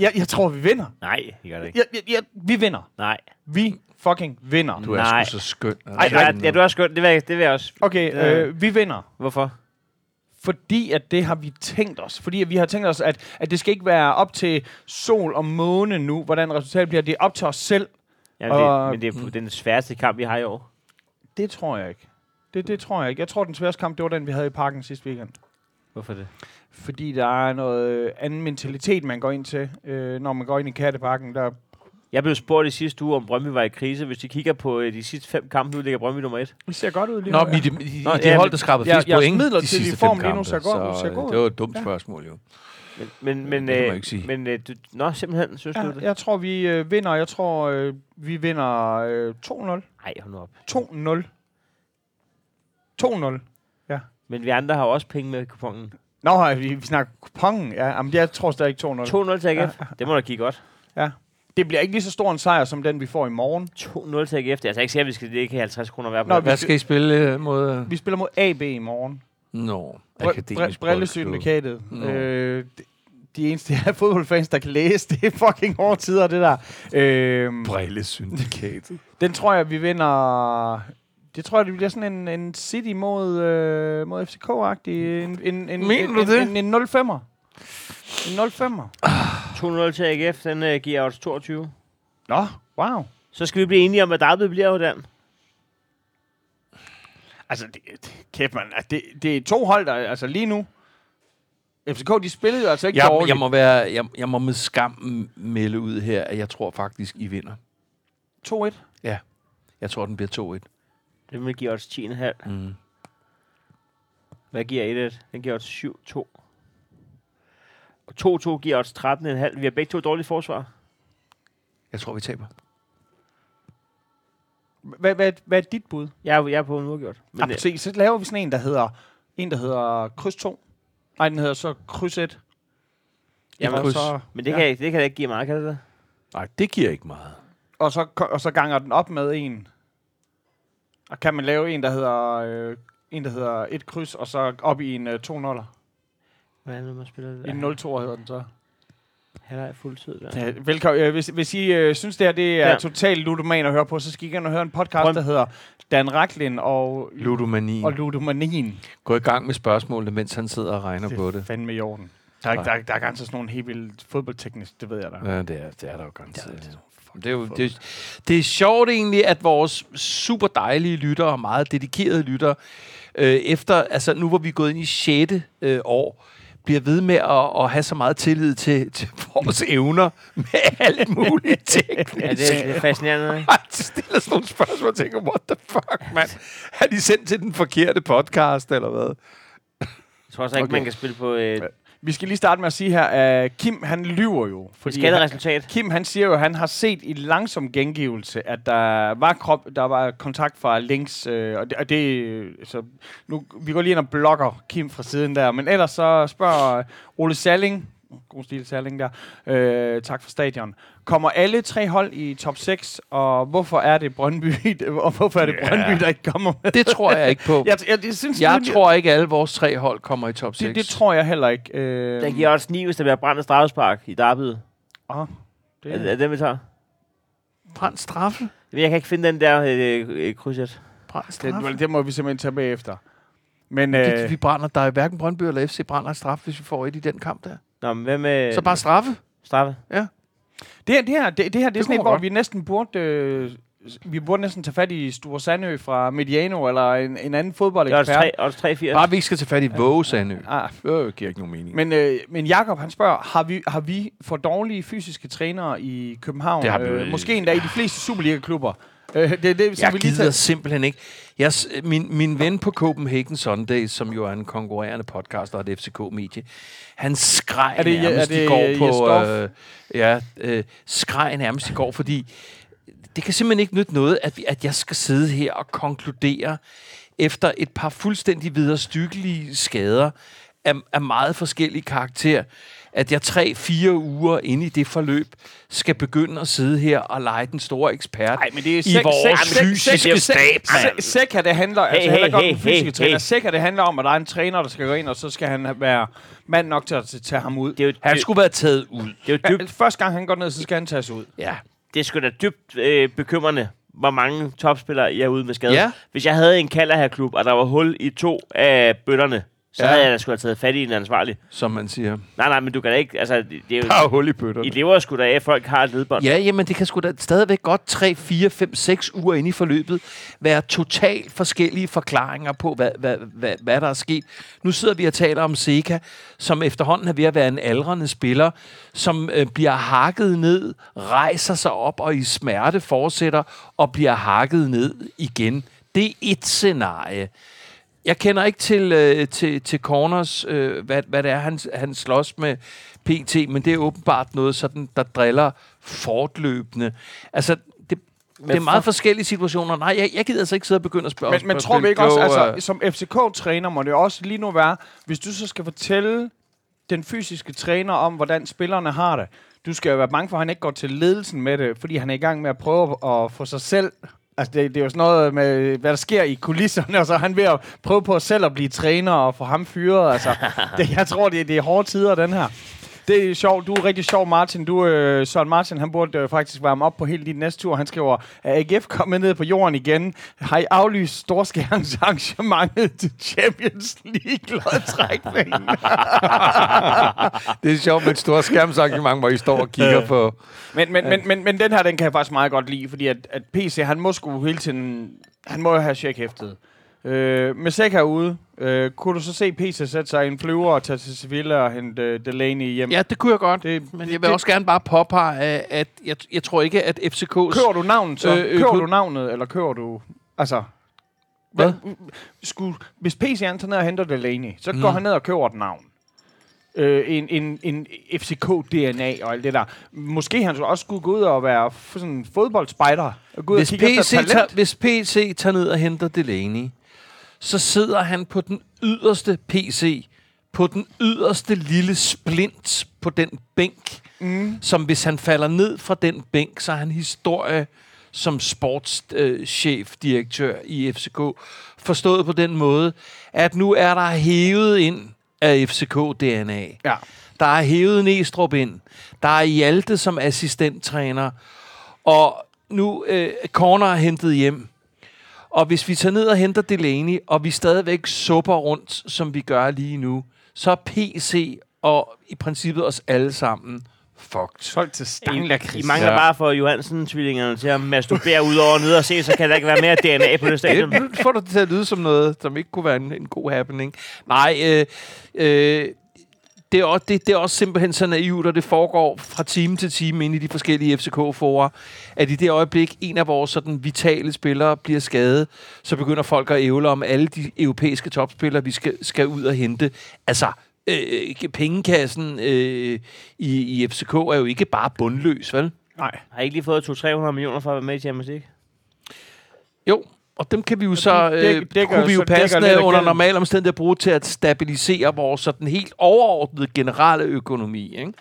Jeg, jeg tror, vi vinder. Nej, det gør det ikke. Jeg, jeg, jeg, vi vinder. Nej. Vi fucking vinder. Du er Nej. sgu så skøn. Ej, du er, ja, du er godt. Det vil, jeg, det vil jeg også. Okay, Ja. øh, vi vinder. Hvorfor? Fordi at det har vi tænkt os. Fordi at vi har tænkt os, at, at det skal ikke være op til sol og måne nu, hvordan resultatet bliver. Det er op til os selv. Jamen, Og- det, men det er den sværeste kamp, vi har i år. Det tror jeg ikke. Det, det tror jeg ikke. Jeg tror, den sværeste kamp, det var den, vi havde i parken sidste weekend. Hvorfor det? Fordi der er noget øh, anden mentalitet, man går ind til, øh, når man går ind i Katteparken. Der, Jeg blev spurgt i sidste uge, om Brøndby var i krise. Hvis de kigger på øh, de sidste fem kampe, nu ligger Brøndby nummer et. vi ser godt ud lige Nå, nu. men i de, Nå, i de ja, hold, men- der skrabede flest point de sidste form fem lige nu kampe, så, ser øh, god Det var et dumt Ja. spørgsmål, jo. Men, men, men, Det kan man øh, ikke sige. men øh, du, nå, simpelthen, synes du Ja, det? jeg tror, vi øh, vinder. Jeg tror, øh, vi vinder øh, 2-0. Nej, hold nu op. 2-0. 2-0. Men vi andre har også penge med i kupongen. Nå, vi, vi snakker kupongen. Ja, jamen, jeg tror stadig ikke 2-0. 2-0 til AGF. Det må da kigge godt. Det bliver ikke lige så stor en sejr, som den, vi får i morgen. 2-0 til AGF. Det er altså ikke sikkert, at vi skal ikke have 50 kroner hver på. Nå, Hvad skal I spille øh, mod... øh, Vi spiller mod AB i morgen. Nå, Br- akademisk br- Brillesyndikatet. Nå. Øh, de, de eneste her fodboldfans, der kan læse, det er fucking hårde tider, det der. Øh, Brillesyndikatet. den tror jeg, vi vinder... Det tror jeg, det bliver sådan en, en City mod, øh, mod FCK-agtig. En, en, en, Mener en, du det? En, en, en 0-5'er. En 0-5'er. 2-0 til AGF, den øh, giver odds 22. Nå, wow. Så skal vi blive enige om, at derby bliver jo den. Altså, det, det, kæft, man. Altså, det, det er to hold, der... Altså, lige nu... FCK, de spillede jo altså ikke Jeg, dårligt. jeg, må være, jeg, jeg må med skam melde ud her, at jeg tror faktisk, I vinder. 2-1. Jeg tror, den bliver 2-1. Den vil give odds 10,5. Mm. Hvad giver 1-1? Den giver odds 7-2. Og 2-2 giver odds 13,5. Vi har begge to dårlige forsvar. Jeg tror, vi taber. Hvad, hvad, hvad er dit bud? Jeg er, jeg er på en uafgjort. Men, Men, ah, se, så laver vi sådan en, der hedder, en, der hedder kryds 2. Nej, den hedder så kryds 1. Jamen, kryds. så, men det, ja. kan, jeg, det kan jeg ikke give meget, kan det det? Nej, det giver ikke meget. og, så, og så ganger den op med en. Og kan man lave en, der hedder, øh, en, der hedder et kryds, og så op i en øh, 2 0 Hvordan er det, man spiller det? En 0-2 hedder den så. Her er fuldtid. Der. Ja, velkommen. Øh, hvis, hvis I øh, synes, det her det er Ja. ja. totalt ludoman at høre på, så skal I gerne høre en podcast, Prøv- der hedder Dan Raklin og, Ludomani. og ludomanien. Gå i gang med spørgsmålene, mens han sidder og regner på det. fandme i orden. Der er, Nej. der, der er garanteret sådan nogle helt vildt fodboldteknisk, det ved jeg da. Ja, det er, det er der jo garanteret. Det er, jo, det, det er sjovt egentlig, at vores super dejlige lyttere og meget dedikerede lyttere, øh, efter, altså nu hvor vi er gået ind i 6. Øh, år, bliver ved med at, at have så meget tillid til, til vores evner med alt muligt teknisk. Ja, det, er- det er fascinerende. ikke? Han stiller sådan nogle spørgsmål og tænker, what the fuck, mand? Har de sendt til den forkerte podcast, eller hvad? Jeg tror også ikke, Okay. man kan spille på et Vi skal lige starte med at sige her, at Kim han lyver jo. fordi han, skatteresultat. Kim han siger jo, at han har set i langsom gengivelse, at der var, krop, der var kontakt fra links, øh, og det, og det øh, så nu, vi går lige ind og blokker Kim fra siden der, men ellers så spørger Ole Salling, god stil Salling der, øh, tak for stadion, kommer alle tre hold i top 6, og hvorfor er det Brøndby, og hvorfor er det Ja. Brøndby, der ikke kommer med? Det tror jeg ikke på. Jeg, jeg, jeg, synes, Jeg det- tror ikke, alle vores tre hold kommer i top 6. det, det tror jeg heller ikke. Øh, Der giver også 9, hvis der bliver brændt af straffespark i derbyet. Åh, Er, det, er det, vi tager? Brændt straffe. Jeg kan ikke finde den der øh, øh, krydset. Brændt straffe. det, det må vi simpelthen tage bagefter. Men Det, øh, vi brænder, der er hverken Brøndby eller FC brænder straf, hvis vi får et i den kamp der. Nå, men hvad med Så bare straffe. straffe? det, her, det, her, det, det her det er kunne sådan et, hvor godt. vi næsten burde... Øh, vi burde næsten tage fat i Sture Sandø fra Mediano, eller en, en anden Det er fodboldekspert. også 3, også 3 4. Bare vi ikke skal tage fat i Våge, Sandø. Ah, Det giver ikke nogen mening. men, øh, men Jakob han spørger, har vi, har vi for dårlige fysiske trænere i København? Det har vi øh, måske endda i de fleste Superliga-klubber. Øh, det er det, som jeg vi lige gider simpelthen ikke. Jeg, min, min ven på Copenhagen Sundays, som jo er en konkurrerende podcast og et FCK-medie, han skreg Er det- er nærmest det i går på... Øh, ja, øh, skreg nærmest i går, fordi det kan simpelthen ikke nytte noget, at, vi, at jeg skal sidde her og konkludere efter et par fuldstændig viderestykkelige skader af, af meget forskellige karakter, at jeg tre-fire uger inde i det forløb skal begynde at sidde her og lege den store ekspert Nej, men det er i sek- vores sek- fysiske sek- stab, mand. sek- Sæk det handler, altså Hey, heller hey, godt om hey, hey, træner. hey. Sæk det handler om, at der er en træner, der skal gå ind, og så skal han være mand nok til at tage ham ud. Det er jo, Han det, skulle være taget ud. det er jo Ja, dybt, første gang han går ned, så skal han tages ud. Ja. det er sgu da dybt øh, bekymrende, hvor mange topspillere I er ude med skade. Ja. Hvis jeg havde en kalder her klub, og der var hul i to af bøtterne, så Ja. havde jeg da skulle have taget fat i en ansvarlig. som man siger. Nej, nej, men du kan da ikke... Altså, det det er jo, Der er hul i bøtterne. I lever sgu da af, at folk har et ledbånd. Ja, jamen det kan sgu da stadigvæk godt 3, 4, 5, 6 uger inde i forløbet være totalt forskellige forklaringer på, hvad, hvad, hvad, hvad der er sket. Nu sidder vi og taler om Seca, som efterhånden er ved at være en aldrende spiller, som øh, bliver hakket ned, rejser sig op og i smerte fortsætter og bliver hakket ned igen. Det er et scenarie. Jeg kender ikke til, øh, til, til Corners, øh, hvad, hvad det er, han, han slås med PT, men det er åbenbart noget, sådan, der driller fortløbende. Altså, det, det er meget forskellige situationer. Nej, jeg, jeg gider altså ikke sidde og begynde at spørge. Men, men tror vi ikke også, altså, som FCK-træner må det også lige nu være, hvis du så skal fortælle den fysiske træner om, hvordan spillerne har det, du skal jo være bange for, at han ikke går til ledelsen med det, fordi han er i gang med at prøve at få sig selv Altså, det, det er jo sådan noget med, hvad der sker i kulisserne, og så er han ved at prøve på selv at blive træner og få ham fyret. Altså, det, jeg tror, det, det er hårde tider, den her. Det er sjovt. Du er rigtig sjov, Martin. Du, øh, Søren Martin, han burde øh, faktisk varme op på hele din næste tur. Han skriver, at AGF kommer ned på jorden igen. Har I aflyst storskærensarrangementet til Champions League lodtrækningen? Det er sjovt med et stort skærmsargument, hvor I står og kigger på... men, men, men, men, men den her, den kan jeg faktisk meget godt lide, fordi at, at PC, han må sgu hele tiden, han må jo have checkhæftet. Øh, med Sæk herude, øh, kunne du så se PC sætte sig i en flyver og tage til Sevilla og hente øh, Delaney hjem? Ja, det kunne jeg godt. Det, Men jeg vil det, også gerne bare påpege, at- jeg, jeg tror ikke, at FCK's... Kører du navnet så? Øh, Øh, kører du navnet, eller kører du... Altså... Hvad? Skulle, hvis PC han tager ned og henter Delaney, så Mm. går han ned og køber et navn. øh, en, en, en FCK-DNA og alt det der. Måske han skulle også skulle gå ud og være sådan en fodboldspejder. Og gå ud Hvis og kigge efter PC, talent. tager, hvis PC tager ned og henter Delaney, så sidder han på den yderste PC, på den yderste lille splint på den bænk, mm. som hvis han falder ned fra den bænk, så er han historie som sportschef, direktør i FCK. Forstået på den måde, at nu er der hævet ind af FCK-DNA. Ja. Der er hævet Næstrup ind. Der er Hjalte som assistenttræner. Og nu øh, Corner er hentet hjem. Og hvis vi tager ned og henter Delaney, og vi stadigvæk supper rundt, som vi gør lige nu, så er PC og i princippet os alle sammen fucked. Solgt til I, Stangler, I mangler Ja. bare for Johansen-tvillingerne til at masturbere ud over nede og se, så kan der ikke være mere DNA på det stadion. Det får det til at lyde som noget, som ikke kunne være en, en god happening. Nej, øh, øh, det, er også, det, det er også simpelthen så naivt, og det foregår fra time til time inde i de forskellige FCK-forer, at i det øjeblik, en af vores sådan, vitale spillere bliver skadet, så begynder folk at ævle om alle de europæiske topspillere, vi skal, skal ud og hente. Altså, øh, pengekassen øh, i, i FCK er jo ikke bare bundløs, vel? Nej. Har I ikke lige fået 200-300 millioner for at være med i Champions League? Jo, og dem kan vi jo så, det dæk- øh, dækker- kunne vi jo passende under normale omstændigheder bruge til at stabilisere vores sådan helt overordnede generelle økonomi. Ikke?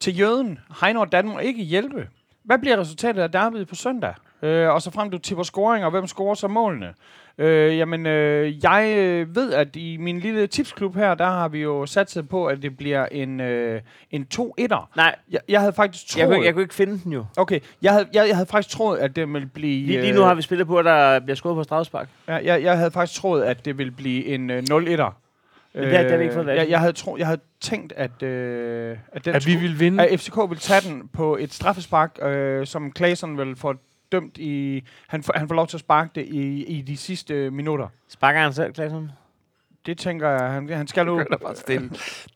Til jøden, Heino og Dan må ikke hjælpe. Hvad bliver resultatet af derbyet på søndag? Øh, og så frem du tipper scoring, og hvem scorer så målene? Øh, jamen, øh, jeg øh, ved, at i min lille tipsklub her, der har vi jo satset på, at det bliver en, øh, en 2-1'er. Nej, Jeg, jeg havde faktisk troet... jeg kunne, jeg kunne ikke finde den jo. Okay, jeg havde, jeg, jeg havde faktisk troet, at det ville blive... Lige, lige nu har vi spillet på, at der bliver skåret på strafspark. Ja, jeg, jeg havde faktisk troet, at det ville blive en øh, 0-1'er. Men det har- det har vi ikke fået valgt. jeg, jeg, havde tro, jeg havde tænkt, at, øh, at, den At vi skulle- vil vinde. at FCK ville tage den på et straffespark, øh, som Claesson vil få dømt i... Han får, han får lov til at sparke det i, i de sidste øh, minutter. Sparker han selv, Klassen? Det tænker jeg, han, han skal nu... Der bare stille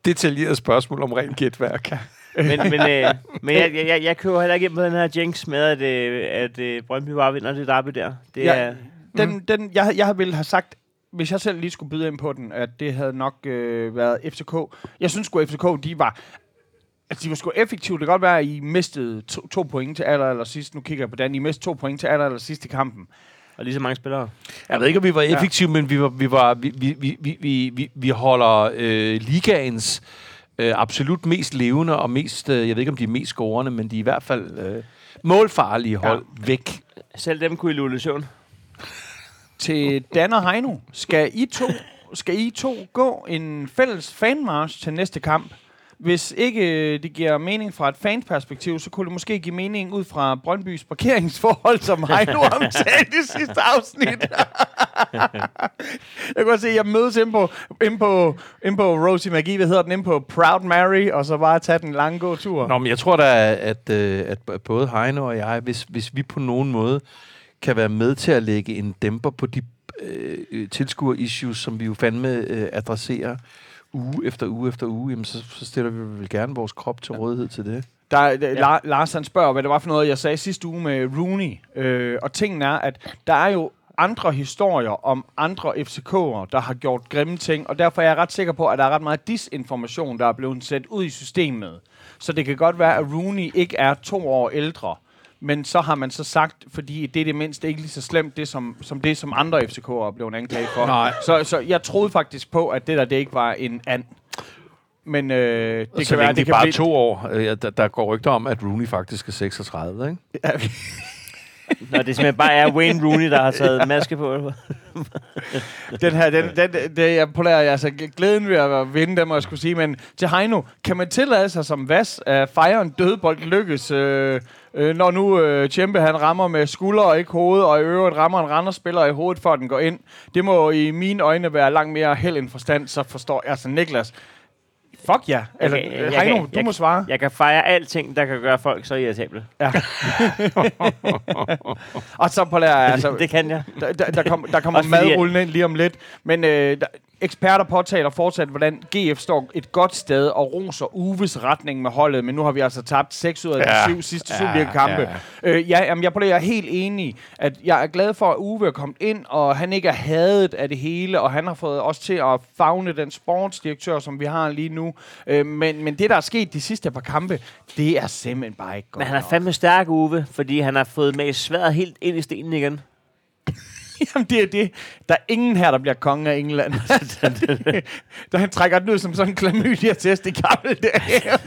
detaljeret spørgsmål om rent gætværk. Men, men, øh, men jeg, jeg, jeg, jeg køber heller ikke ind på den her jinx med, at, øh, at øh, Brøndby bare vinder det derby der. Det Ja. er, Den, den, jeg, jeg ville have sagt, hvis jeg selv lige skulle byde ind på den, at det havde nok øh, været FCK. Jeg synes sgu, at FCK, de var... Altså, de var sgu effektive. Det kan godt være, at I mistede to, to point til aller, aller sidst. Nu kigger jeg på den. I mistede to point til aller, aller sidst i kampen. og lige så mange spillere. Jeg ved ikke, om vi var effektive, ja. men vi, var, vi, var, vi, vi, vi, vi, vi, holder øh, ligaens øh, absolut mest levende og mest, øh, jeg ved ikke, om de er mest scorende, men de er i hvert fald øh, målfarlige hold ja. væk. Selv dem kunne I lulle søvn. Til Dan og Heino, skal I to, skal I to gå en fælles fanmarch til næste kamp? Hvis ikke øh, det giver mening fra et fanperspektiv, så kunne det måske give mening ud fra Brøndbys parkeringsforhold, som Heino omtalte i sidste afsnit. jeg kan godt se, at jeg mødes inde på, inde på, inde på Rosie Magi, hvad hedder den, inde på Proud Mary, og så bare tage den lange gåtur. Nå, men jeg tror da, at, øh, at både Heino og jeg, hvis, hvis vi på nogen måde kan være med til at lægge en dæmper på de øh, øh, tilskuer-issues, som vi jo fandme øh, adresserer uge efter uge efter uge, jamen så, så stiller vi vel gerne vores krop til rådighed til det. Der, der, ja. Lars han spørger, hvad det var for noget, jeg sagde sidste uge med Rooney. Øh, og tingen er, at der er jo andre historier om andre FCK'ere, der har gjort grimme ting, og derfor er jeg ret sikker på, at der er ret meget disinformation, der er blevet sendt ud i systemet. Så det kan godt være, at Rooney ikke er to år ældre, men så har man så sagt, fordi det er det mindste ikke lige så slemt, det som, som det, som andre FCK'ere er blevet anklaget for. Nej. Så, så jeg troede faktisk på, at det der, det ikke var en and. Men øh, det Det kan være, det, det er kan bare blive... to år. Øh, ja, der, der går rygter om, at Rooney faktisk er 36, ikke? Når det simpelthen bare er Wayne Rooney, der har taget maske på. Den her, den, den, det, jeg polerer altså glæden ved at vinde dem, må jeg skulle sige. Men til Heino, kan man tillade sig som vas at fejre en dødbold lykkes, øh, øh, når nu øh, Tjempe han rammer med skulder og ikke hoved, og i øvrigt rammer en Randers-spiller i hovedet, før den går ind. Det må i mine øjne være langt mere held end forstand, så forstår jeg. Altså Niklas, fuck ja. Eller, okay, jeg Heino, kan- du jeg må svare. Jeg kan fejre alting, der kan gøre folk så irritable. Og så polerer jeg altså... det kan jeg. Der, der, der, kom, der kommer mad rullende ind lige om lidt. Men øh, der, eksperter påtaler fortsat, hvordan GF står et godt sted og roser Uves retning med holdet, men nu har vi altså tabt 6 ud af de Ja. 7 sidste Ja, Superliga-kampe. ja. Øh, ja, jamen, jeg, jeg er helt enig, at jeg er glad for, at Uwe er kommet ind, og han ikke er hadet af det hele, og han har fået os til at fagne den sportsdirektør, som vi har lige nu. Øh, men, men det, der er sket de sidste par kampe, det er simpelthen bare ikke godt Men han er fandme stærk, Uwe, fordi han har fået med sværet helt ind i stenen igen. Jamen, det er det. Der er ingen her, der bliver konge af England. da han trækker den ud som sådan en klamydia-test i gamle dage.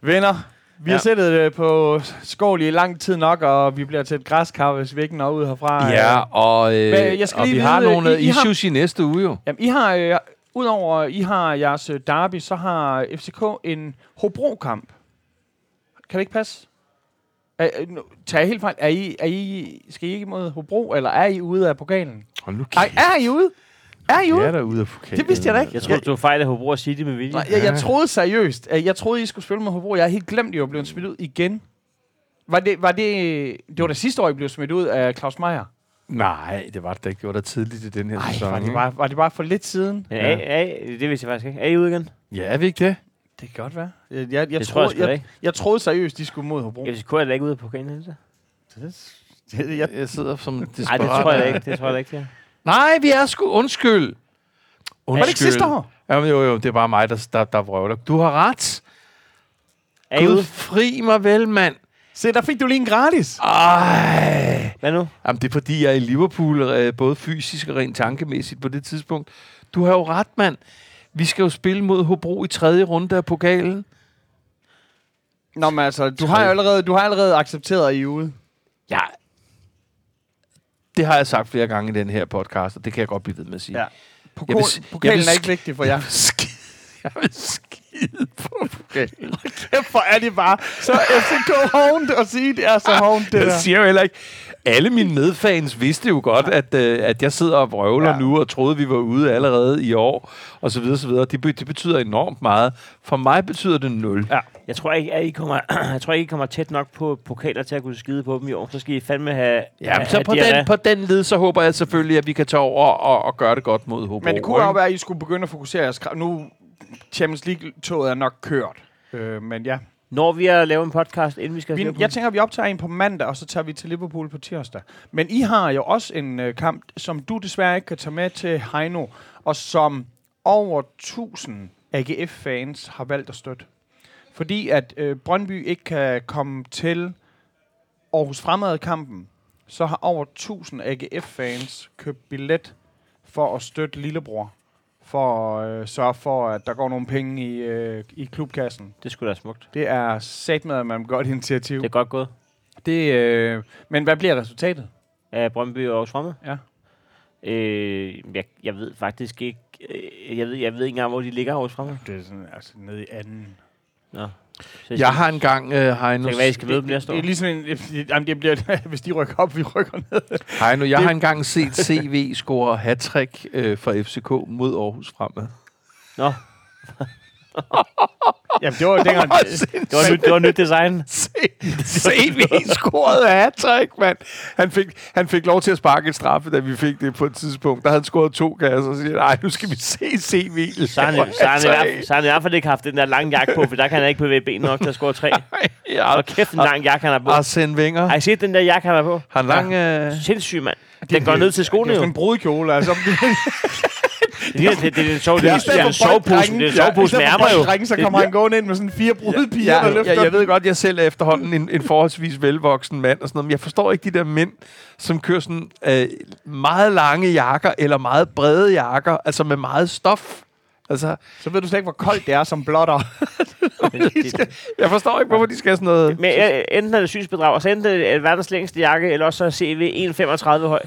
Venner, vi ja. har sættet det på skål i lang tid nok, og vi bliver til et græskar, hvis vi ikke når ud herfra. Ja, og, øh, Men jeg skal og lige vi har vide, nogle I- I har- issues i næste uge jo. Jamen, I har, øh, udover I har jeres øh, derby, så har FCK en Hobro-kamp. Kan det ikke passe? Er, nu- tager jeg helt fejl? Er I, er I, skal I ikke mod Hobro, eller er I ude af pokalen? Hold nu Ej, er I ude? Er I Jeg ude? er derude af pokalen. Det vidste jeg da ikke. Jeg tror, du fejl af Hobro og City med vilje. Nej, jeg, jeg troede seriøst, at jeg troede, I skulle spille med Hobro. Jeg har helt glemt, at I var blevet smidt ud igen. Var det, var det, det var da sidste år, I blev smidt ud af Claus Meier. Nej, det var det ikke. Det var da tidligt i den her Nej, sæson. var det, bare, var det bare for lidt siden? Men er, er, det vidste jeg faktisk ikke. Er I ude igen? Ja, er vi ikke det? Det kan godt være. Jeg, jeg, jeg, det tror jeg jeg, jeg troede seriøst, de skulle mod Hobro. FCK er da ikke ude på pokalen, er det så? Jeg, jeg, sidder som Nej, desperat. det tror jeg ikke. Det tror jeg ikke, ja. Nej, vi er sgu... Undskyld. Undskyld. var det ikke sidste år? Jamen, jo, jo, det er bare mig, der, der, der vrøvler. Du har ret. Er Gud, fri mig vel, mand. Se, der fik du lige en gratis. Ej. Hvad nu? Jamen, det er fordi, jeg er i Liverpool, øh, både fysisk og rent tankemæssigt på det tidspunkt. Du har jo ret, mand. Vi skal jo spille mod Hobro i tredje runde af pokalen. Nå, men altså, du har jo allerede, du har allerede accepteret, at I er ude. Ja. Det har jeg sagt flere gange i den her podcast, og det kan jeg godt blive ved med at sige. Ja. Jeg Pokal, vil pokalen jeg vil er ikke vigtig for jer. Jeg vil skide, jeg vil skide på pokalen. Kæft, hvor er det bare så FCK hovent at sige, det er så hovent, det Jeg der. siger jo heller ikke... Alle mine medfans vidste jo godt, at, øh, at jeg sidder og vrøvler Ja. nu, og troede, vi var ude allerede i år, og så videre, så videre. Det, det betyder enormt meget. For mig betyder det nul. Ja. Jeg tror ikke, at I kommer, jeg tror ikke, I kommer tæt nok på pokaler til at kunne skide på dem i år. Så skal I fandme have... Ja, have, så have på den, på den led, så håber jeg selvfølgelig, at vi kan tage over og, og gøre det godt mod Hobro. Men det kunne jo være, at I skulle begynde at fokusere jeres. Nu Champions League-toget er nok kørt. Øh, men ja. Når vi at lave en podcast, inden vi skal... Vi, jeg tænker, at vi optager en på mandag, og så tager vi til Liverpool på tirsdag. Men I har jo også en øh, kamp, som du desværre ikke kan tage med til Heino, og som over 1000 AGF-fans har valgt at støtte. Fordi at øh, Brøndby ikke kan komme til Aarhus Fremad-kampen, så har over 1000 AGF-fans købt billet for at støtte lillebror. For at øh, sørge for, at der går nogle penge i, øh, i klubkassen. Det skulle da smukt. Det er sat med, at man godt initiativ. Det er godt gået. Det, øh, men hvad bliver resultatet? Af Brøndby og Aarhus Fremad? Ja. Øh, jeg, jeg ved faktisk ikke... Øh, jeg, ved, jeg ved ikke engang, hvor de ligger Aarhus Fremad. Det er sådan, altså nede i anden. Nå. Så Jeg har engang, uh, Heino, Så kan være, I skal møde dem næste år. Det er ligesom en, jamen, det bliver, hvis de rykker op, vi rykker ned. Heino, jeg Det- har engang set CV score hat-trick uh, for FCK mod Aarhus fremad. Nå, Jamen, det var jo dengang... det var, nyt, det var nyt design. CV scorede hat-trick, mand. Han fik, han fik lov til at sparke en straffe, da vi fik det på et tidspunkt. Der havde han scoret to kasser, og så siger nej, nu skal vi se CV. Så har han, så han, i hvert, så han i hvert fald ikke haft den der lange jakke på, for der kan han ikke bevæge ben nok til at score tre. Ja, Og kæft en lang jakke, han har på. Arsene Wenger. Har I set den der jakke, han har på? Han lang... Øh, Sindssyg, mand. Den går ned til skoene Det er jo. sådan en brudkjole, altså. Det, det, det, det er en sov- det er en- er sovepose. Det er en ja, sovepose med ærmer jo. bolddrenge, så kommer han gående ind med sådan fire brudepiger, ja, der løfter jeg, jeg ved godt, jeg selv er efterhånden en, en forholdsvis velvoksen mand og sådan noget, men jeg forstår ikke de der mænd, som kører sådan øh, meget lange jakker eller meget brede jakker, altså med meget stof. Altså, Så ved du slet ikke, hvor koldt det er som blotter. Jeg forstår ikke, hvorfor de skal have sådan noget... Men enten er det synsbedrag, og så enten er det verdens længste jakke, eller også så er CV 1,35 høj.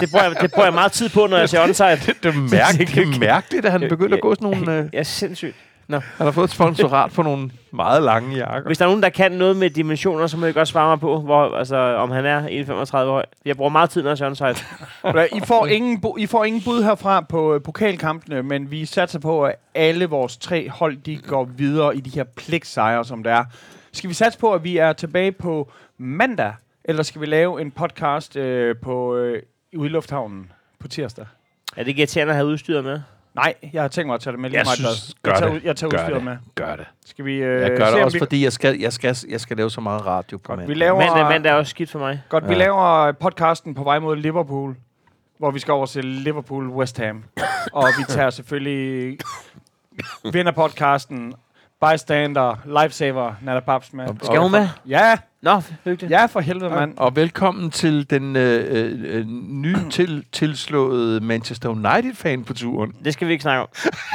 Det, bruger jeg, det bruger jeg meget tid på, når jeg ser onside. Det er mærkeligt, det er mærkeligt at han begynder at gå sådan nogle... Øh, Ja, sindssygt. han har fået et sponsorat på nogle meget lange jakker. Hvis der er nogen, der kan noget med dimensioner, så må I godt svare mig på, hvor, altså, om han er 1,35 høj. Jeg bruger meget tid, når jeg ser onside. I får, ingen, bu- I får ingen bud herfra på øh, pokalkampene, men vi satser på, at alle vores tre hold de går videre i de her pligtsejre, som der er. Skal vi satse på, at vi er tilbage på mandag, eller skal vi lave en podcast øh, på øh, ude i lufthavnen på tirsdag. Er det ikke irriterende at have udstyret med? Nej, jeg har tænkt mig at tage det med lige Jeg meget synes, hvad. gør jeg tager, det. Jeg tager Gør udstyret det. med. Gør det. Skal vi øh, Jeg gør se, det også, vi, fordi jeg skal, jeg, skal, jeg skal lave så meget radio på godt, vi mandag. laver, Mandag, mandag er også skidt for mig. Godt, vi Ja. laver podcasten på vej mod Liverpool, hvor vi skal over til Liverpool West Ham. og vi tager selvfølgelig vinder podcasten, bystander, lifesaver, Nana Babs med. Skal hun med? Ja, Nå, hyggeligt. ja for helvede, mand. Og velkommen til den øh, øh, øh, ny til, tilslåede Manchester United-fan på turen. Det skal vi ikke snakke om.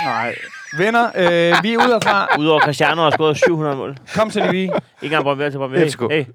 Nej. Venner, øh, vi er ude herfra. Udover Cristiano har scoret 700 mål. Kom til vi. Ikke engang Brøndby til Brøndby. FCK. Hey, hey.